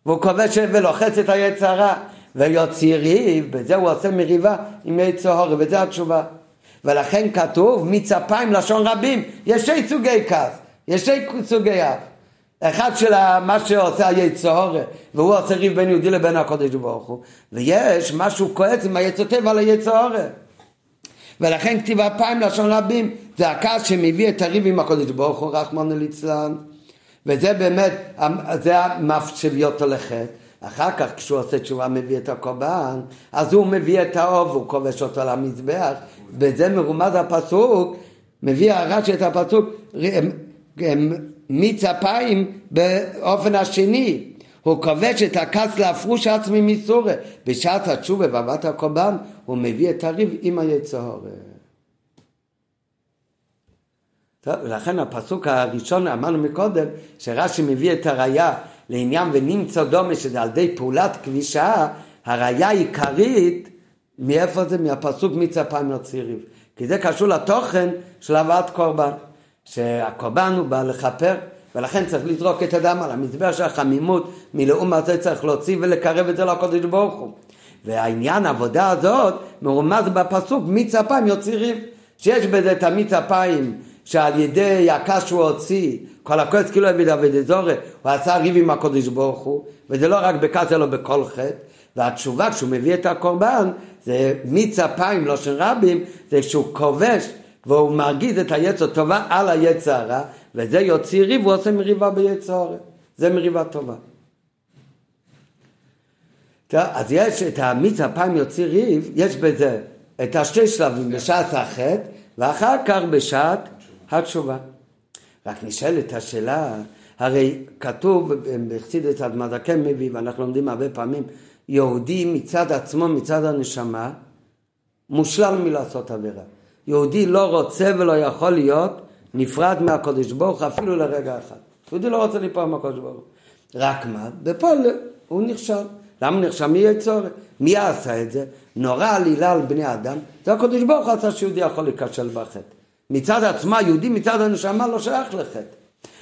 Speaker 1: והוא כובש ולוחץ את היצר הרע, ויוציא ריב, בזה הוא עושה מריבה עם יצר הורה, וזה התשובה. ולכן כתוב מצפיים לשון רבים, יש שני סוגי כעס, יש שני סוגי אף. אחד של מה שעושה היצור, והוא עושה ריב בין יהודי לבין הקודש ברוך הוא, ויש משהו כועס עם היצותיו על היצור. ולכן כתיב אפיים לשון רבים זה הכעס שמביא את הריב עם הקודש ברוך הוא רחמנו ליצלן וזה באמת, זה מביא אותו לחטא. אחר כך כשהוא עושה תשובה מביא את הקורבן אז הוא מביא את האוב, הוא כובש אותו למזבח. וזה מרומז הפסוק מביא הרש"י את הפסוק מיץ אפיים באופן השני הוא כובש את הכס להפרוש עצמי מסורי בשעת התשובה והבאת הקורבן הוא מביא את הריב עם היצור טוב, ולכן הפסוק הראשון אמרנו מקודם שרש"י מביא את הראייה לעניין ונמצא דומה שזה על ידי פעולת כבישה הראייה העיקרית מאיפה זה? מהפסוק מצפיים לציריב כי זה קשור לתוכן של הבאת קורבן שהקורבן הוא בא לכפר ולכן צריך לזרוק את הדם על המזבח של החמימות מלאום הזה צריך להוציא ולקרב את זה לקודש ברוך הוא. והעניין העבודה הזאת מרומז בפסוק מיץ אפיים יוציא ריב. שיש בזה את המיץ אפיים שעל ידי הקש שהוא הוציא כל הקודש כאילו הביא דוד אזורי הוא עשה ריב עם הקודש ברוך הוא וזה לא רק בכעס אלא בכל חטא. והתשובה כשהוא מביא את הקורבן זה מיץ אפיים לא של רבים זה כשהוא כובש והוא מרגיז את היצר טובה על היצר הרע וזה יוציא ריב, הוא עושה מריבה ביצר זה מריבה טובה. אז יש את המיץ הפעם יוציא ריב, יש בזה את השתי שלבים בשעת החטא ואחר כך בשעת התשובה. רק נשאלת השאלה, הרי כתוב בחסידת אדמדקן מביא, ואנחנו לומדים הרבה פעמים, יהודי מצד עצמו, מצד הנשמה, מושלל מלעשות עבירה. יהודי לא רוצה ולא יכול להיות נפרד מהקודש ברוך אפילו לרגע אחד. יהודי לא רוצה ליפול מהקודש ברוך רק מה? בפועל הוא נכשל. למה נכשל? מי יצור? מי עשה את זה? נורא עלילה על בני אדם, זה הקודש ברוך עשה שיהודי יכול להיכשל בחטא. מצד עצמה, יהודי מצד הנשמה לא שייך לחטא.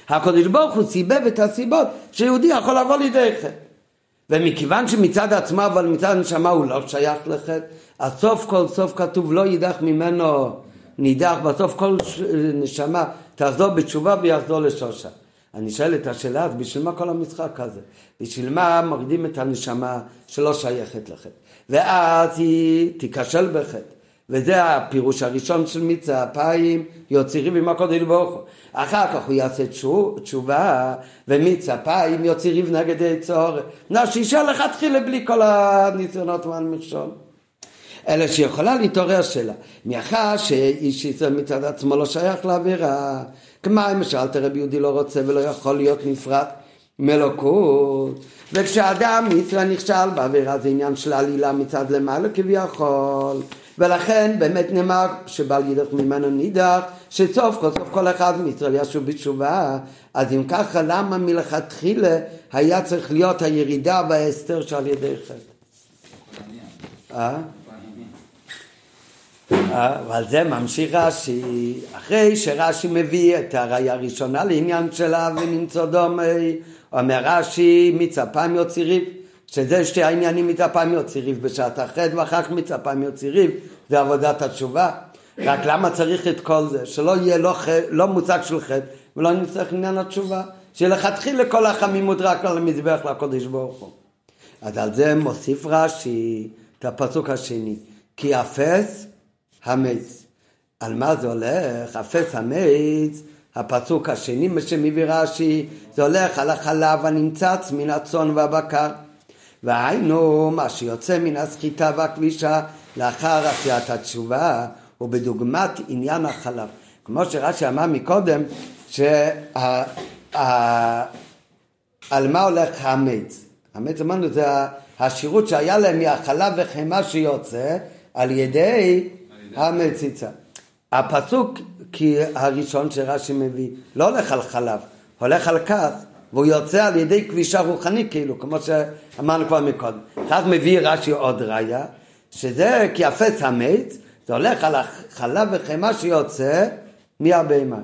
Speaker 1: הקודש ברוך הוא סיבב את הסיבות שיהודי יכול לבוא לידי חטא. ומכיוון שמצד עצמה אבל מצד הנשמה הוא לא שייך לחטא, אז סוף כל סוף כתוב לא יידח ממנו נידח, בסוף כל נשמה תחזור בתשובה ויחזור לשושה. אני שואל את השאלה, אז בשביל מה כל המשחק הזה? בשביל מה מורידים את הנשמה שלא שייכת לחטא? ואז היא תיכשל בחטא. וזה הפירוש הראשון של מיצה, אפיים יוציא ריב עם הקודש ברוך הוא. אחר כך הוא יעשה תשובה, ומיצה אפיים יוציא ריב נגד יצור. נשישה לכתחילה בלי כל הניסיונות והמכשול. אלא שיכולה להתעורר שאלה, מאחר שאיש ישראל מצד עצמו לא שייך לעבירה, כמו למשל רבי יהודי לא רוצה ולא יכול להיות נפרד מלוקות, וכשאדם מצווה נכשל בעבירה זה עניין של עלילה מצד למעלה כביכול, ולכן באמת נאמר שבעל יידח ממנו נידח, שסוף כל סוף כל אחד מישראל ישוב בתשובה, אז אם ככה למה מלכתחילה היה צריך להיות הירידה וההסתר שעל ידי חטא? אה? ועל זה ממשיך רש"י, אחרי שרש"י מביא את הראייה הראשונה לעניין שלה ונמצא דומי, אומר רש"י מצפם יוציא ריב, שזה שתי העניינים מצפם יוציא ריב בשעת החטא ואחר כך מצפם יוציא ריב, זה עבודת התשובה. רק למה צריך את כל זה? שלא יהיה לא, ח... לא מושג של חטא ולא נצטרך עניין התשובה. שלכתחילה כל החמימות רק על המזבח לקודש ברוך הוא. אז על זה מוסיף רש"י את הפסוק השני, כי אפס המץ. על מה זה הולך? אפס המץ, הפסוק השני שמביא רש"י, זה הולך על החלב הנמצץ מן הצאן והבקר. והיינו, מה שיוצא מן הסחיטה והכבישה לאחר עשיית התשובה, הוא בדוגמת עניין החלב. כמו שרש"י אמר מקודם, שה... על מה הולך המץ? המץ אמרנו זה השירות שהיה להם מהחלב וחמאה שיוצא על ידי המציצה. הפסוק כי הראשון שרש"י מביא לא הולך על חלב, הולך על כעס, והוא יוצא על ידי כבישה רוחני כאילו, כמו שאמרנו כבר מקודם. כך מביא רש"י עוד ראיה, שזה כי אפס המץ, זה הולך על החלב וחמאה שיוצא מהבהמה.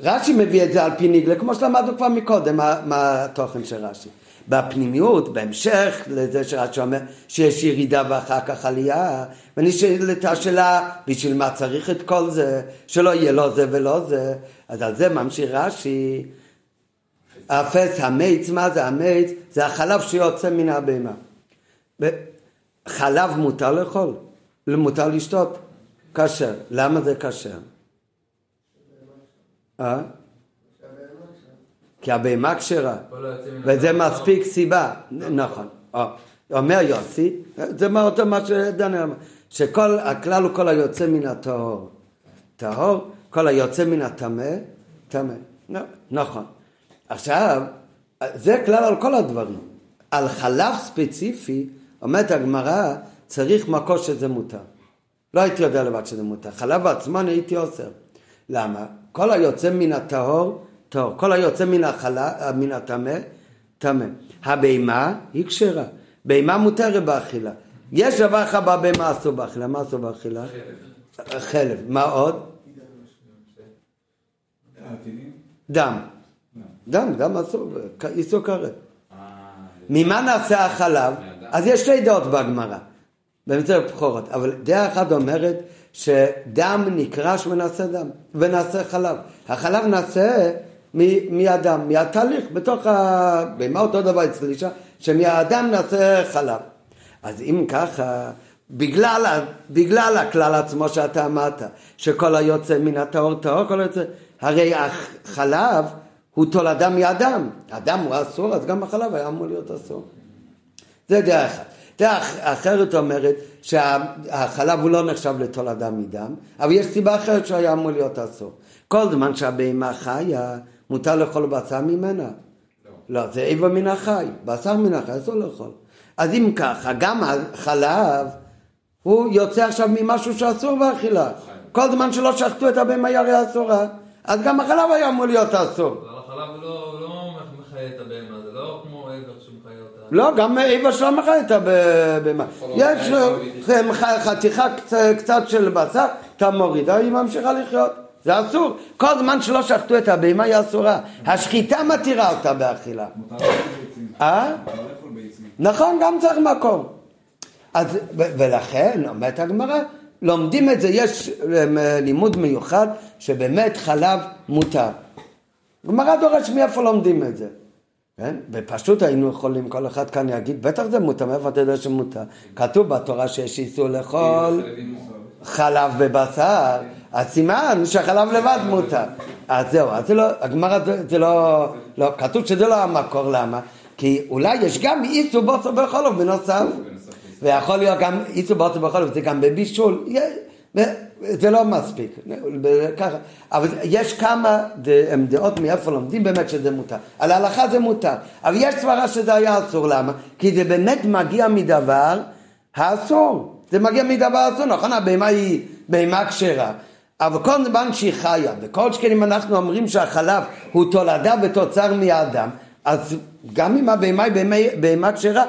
Speaker 1: רש"י מביא את זה על פי ניגלה, כמו שלמדנו כבר מקודם, מה, מה התוכן של רש"י. בפנימיות, בהמשך לזה שרש"י אומר שיש ירידה ואחר כך עלייה, ונשאלת השאלה, בשביל מה צריך את כל זה, שלא יהיה לא זה ולא זה, אז על זה ממשיך רש"י, אפס המץ, מה זה המץ? זה החלב שיוצא מן הבהמה. חלב מותר לאכול? מותר לשתות? כשר. למה זה כשר? אה? כי הבהמה כשרה, וזה מספיק סיבה, נכון. אה, אומר יוסי, זה מה אותו מה שדני אמר, שכל, הכלל הוא כל היוצא מן הטהור. טהור, כל היוצא מן הטמא, טמא. נכון. עכשיו, זה כלל על כל הדברים. על חלב ספציפי, אומרת הגמרא, צריך מקור שזה מותר. לא הייתי יודע לבד שזה מותר. חלב עצמו אני הייתי אוסר. למה? כל היוצא מן הטהור, טהור. כל היוצא מן החלב, מן הטמא, טמא. הבהמה היא כשרה. בהמה מותרת באכילה. יש דבר אחד בבהמה אסור באכילה. מה אסור באכילה? חלב. מה עוד? דם. דם, דם אסור, איסור כרת. ממה נעשה החלב? אז יש שתי דעות בגמרא, במצב בכורות, אבל דעה אחת אומרת שדם נקרש ונעשה דם, ונעשה חלב. החלב נעשה מהדם, מהתהליך, בתוך ה... במה אותו דבר אצל אישה? שמהדם נעשה חלב. אז אם ככה, בגלל, בגלל הכלל עצמו שאתה אמרת, שכל היוצא מן הטהור טהור, כל היוצא, הרי החלב הוא תולדה מאדם. אדם הוא אסור, אז גם החלב היה אמור להיות אסור. זה דעה אחת. דעה אחרת אומרת שהחלב הוא לא נחשב לתולדה מדם, אבל יש סיבה אחרת שהיה אמור להיות אסור. כל זמן שהבהמה חיה, מותר לאכול בשר ממנה. לא, לא זה איבר מן החי, בשר מן החי, אסור לאכול. אז אם ככה, גם החלב הוא יוצא עכשיו ממשהו שאסור באכילה. כל זמן שלא שחטו את הבהמה היא הרי אסורה, אז גם החלב היה אמור להיות אסור.
Speaker 4: החלב לא, לא מחיה את הבהמה, זה לא כמו עבר שמחיה אותה.
Speaker 1: לא, גם עבר שלא מחיה את הבהמה. יש חתיכה קצת של בשר, אתה מוריד, היא ממשיכה לחיות. זה אסור. כל זמן שלא שחטו את הבהמה היא אסורה. השחיטה מתירה אותה באכילה. אה? נכון, גם צריך מקום. אז, ולכן, אומרת הגמרא, לומדים את זה, יש אה, לימוד מיוחד שבאמת חלב מותר. גמרא דורש מאיפה לומדים את זה. כן? בפשוט היינו יכולים, כל אחד כאן יגיד, בטח זה מותר, מאיפה אתה יודע שמותר? כתוב בתורה שיש איסור לאכול חלב בבשר, אז סימן שהחלב לבד מותר. אז זהו, אז זה לא, הגמרא זה לא, לא, כתוב שזה לא המקור, למה? כי אולי יש גם איסור בוסר אופן בנוסף. ויכול להיות גם איסור בוסר אופן, זה גם בבישול. זה לא מספיק, ככה, אבל יש כמה דעות מאיפה לומדים באמת שזה מותר. על ההלכה זה מותר, אבל יש סברה שזה היה אסור, למה? כי זה באמת מגיע מדבר האסור, זה מגיע מדבר אסור, נכון? הבהמה היא בהמה כשרה, אבל כל זמן שהיא חיה, וכל שכן אם אנחנו אומרים שהחלב הוא תולדה ותוצר מאדם, אז גם אם הבהמה היא בהמה כשרה,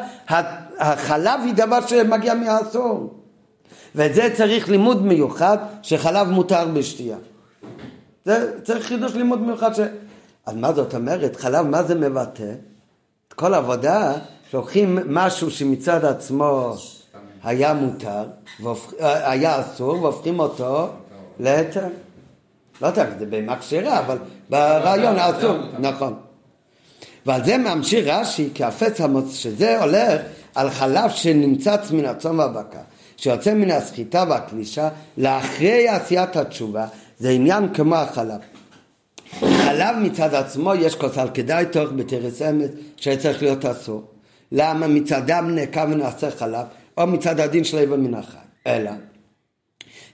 Speaker 1: החלב היא דבר שמגיע מהאסור. ואת זה צריך לימוד מיוחד שחלב מותר בשתייה. זה צריך חידוש לימוד מיוחד ש... אז מה זאת אומרת? חלב, מה זה מבטא? את כל עבודה שלוקחים משהו שמצד עצמו היה מותר, והופ... היה אסור, והופכים אותו להיתר. לא יודע, זה בהמה כשרה, אבל ברעיון האסור, נכון. ועל זה ממשיך רש"י כהפץ המוץ, שזה הולך על חלב שנמצץ מן הצום והבקר. שיוצא מן הסחיטה והכבישה לאחרי עשיית התשובה זה עניין כמו החלב. חלב מצד עצמו יש כוסל כדאי תוך בתרס אמץ שצריך להיות אסור. למה מצד דם נעקה ונעשה חלב או מצד הדין של איבר מן החי. אלא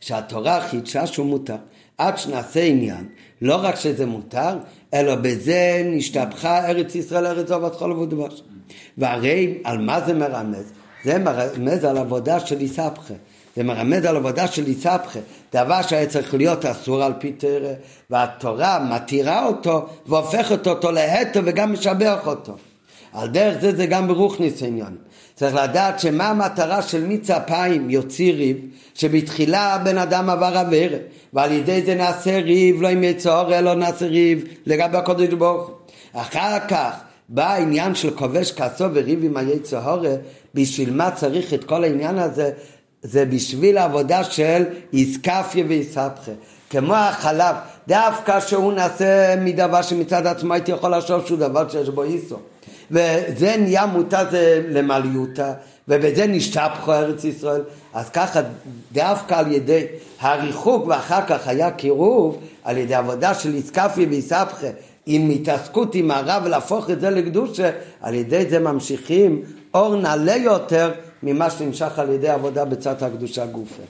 Speaker 1: שהתורה חידשה שהוא מותר. עד שנעשה עניין, לא רק שזה מותר, אלא בזה נשתבחה ארץ ישראל ארץ זבת חול ודבש. והרי על מה זה מרמז? זה מרמז על עבודה של איסבכה. זה מרמז על עבודה של איסבכה. דבר שהיה צריך להיות אסור על פי תרא, והתורה מתירה אותו והופכת אותו להתר וגם משבח אותו. על דרך זה זה גם ברוכניס עניין. צריך לדעת שמה המטרה של מיץ אפיים יוציא ריב, שבתחילה בן אדם עבר עבירה, ועל ידי זה נעשה ריב, לא עם יצור אלא נעשה ריב לגבי הקודש ברוך הוא. אחר כך בא העניין של כובש כעסו וריב עם היצר הורה, בשביל מה צריך את כל העניין הזה? זה בשביל העבודה של איסקפיה ואיסבכה. כמו החלב, דווקא שהוא נעשה מדבר שמצד עצמו הייתי יכול לחשוב שהוא דבר שיש בו איסו. וזה נהיה מותר זה למעליותה, ובזה נשתפכו ארץ ישראל. אז ככה דווקא על ידי הריחוק ואחר כך היה קירוב, על ידי עבודה של איסקפיה ואיסבכה, עם התעסקות עם הרב ולהפוך את זה לקדושה, על ידי זה ממשיכים אור נעלה יותר ממה שנמשך על ידי עבודה בצד הקדושה גופה.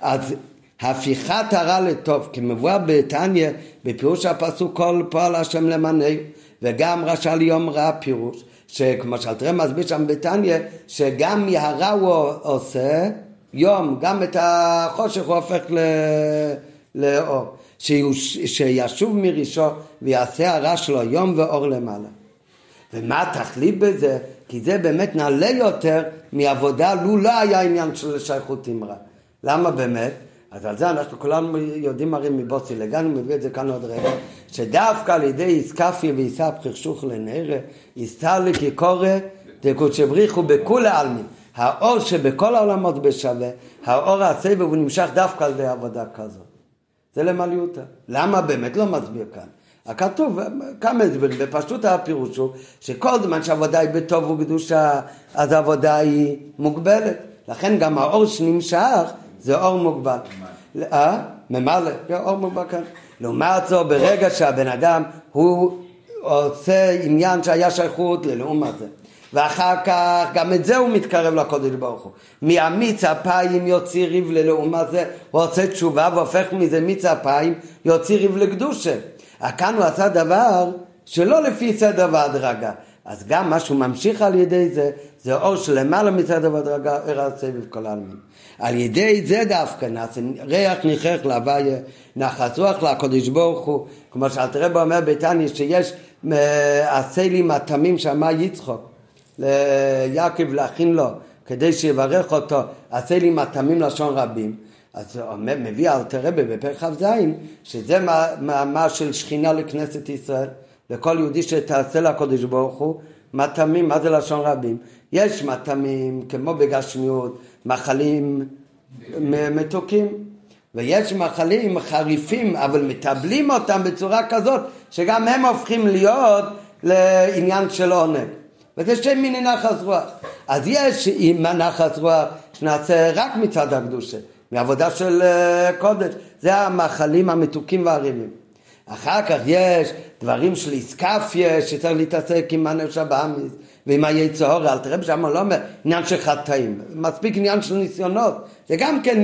Speaker 1: אז הפיכת הרע לטוב, כמבואר בתניא, בפירוש הפסוק כל פועל השם למנה, וגם רשע ליום רע פירוש, שכמו שאלתרם מסביר שם בתניא, שגם מהרע הוא עושה יום, גם את החושך הוא הופך ל... לאור. שישוב מראשו ויעשה הרע שלו יום ואור למעלה. ומה התכלית בזה? כי זה באמת נעלה יותר מעבודה לו לא היה עניין של שייכות עם רע. למה באמת? אז על זה אנחנו כולנו יודעים הרי מבוסי לגן, הוא מביא את זה כאן עוד רגע, שדווקא על ידי איסקפיה ואיסה פחישוך לנערה, איסתר לכיקורא דקודשא בריחו בכולי עלמין. האור שבכל העולמות בשווה, האור הסבב הוא נמשך דווקא על ידי עבודה כזאת. זה למעליותה. למה באמת לא מסביר כאן? הכתוב, כמה הסברים, בפשטות הפירוש הוא שכל זמן שהעבודה היא בטוב וקדושה, אז העבודה היא מוגבלת. לכן גם האור שנמשך זה אור מוגבל. אה? ממלא, כן, אור מוגבל כאן. לעומת זאת, ברגע שהבן אדם הוא עושה עניין שהיה שייכות ללעומת זה. ואחר כך גם את זה הוא מתקרב לקודש ברוך הוא. מאמיץ אפיים יוציא ריב ללעומת זה, הוא עושה תשובה והופך מזה מיץ אפיים, יוציא ריב לקדושה. כאן הוא עשה דבר שלא לפי סדר והדרגה. אז גם מה שהוא ממשיך על ידי זה, זה אור שלמעלה מסדר והדרגה, ער הסבב כל העלמין. על ידי זה דווקא נעשה ריח ניחך להוויה, נחת רוח לקודש ברוך הוא, כמו שאלתרבה אומר בתניא שיש אה, לי מטעמים שאמר יצחוק ליעקב להכין לו כדי שיברך אותו, לי מטעמים לשון רבים. אז מביא אלתרבה בפרק כ"ז, שזה מאמר של שכינה לכנסת ישראל, לכל יהודי שתעשה לקודש ברוך הוא, מטעמים, מה זה לשון רבים? יש מטעמים כמו בגשמיות, מאכלים מתוקים, ויש מאכלים חריפים, אבל מטבלים אותם בצורה כזאת, שגם הם הופכים להיות לעניין של עונג. וזה שם מיני נחס רוח. אז יש עם נחס רוח שנעשה רק מצד הקדושה, מעבודה של אה, קודש, זה המאכלים המתוקים והריבים. אחר כך יש דברים של איסקפיה שצריך להתעסק עם הנפש הבאמיס ועם היצור, אל תראה שם לא אומר עניין של חטאים, מספיק עניין של ניסיונות, זה גם כן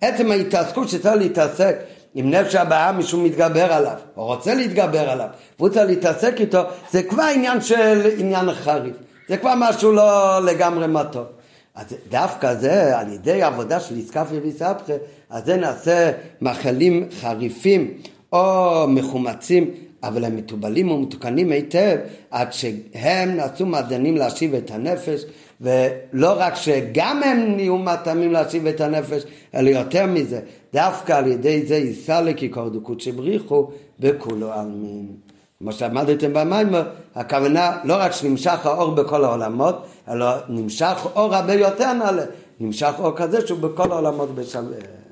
Speaker 1: עצם ההתעסקות שצריך להתעסק עם נפש הבאה מישהו מתגבר עליו, או רוצה להתגבר עליו, והוא צריך להתעסק איתו, זה כבר עניין של עניין חריף, זה כבר משהו לא לגמרי מתוק. אז דווקא זה, על ידי עבודה של איסקפיה ואיסבכה, אז זה נעשה מאכלים חריפים או מחומצים, אבל הם מתובלים ומתוקנים היטב, עד שהם נעשו מאזנים להשיב את הנפש, ולא רק שגם הם נהיו מטעמים להשיב את הנפש, אלא יותר מזה, דווקא על ידי זה יישא לכיכר דקות שבריחו בכולו עלמין. כמו שעמדתם במים, הכוונה לא רק שנמשך האור בכל העולמות, אלא נמשך אור הרבה יותר נעלה, נמשך אור כזה שהוא בכל העולמות בשווה.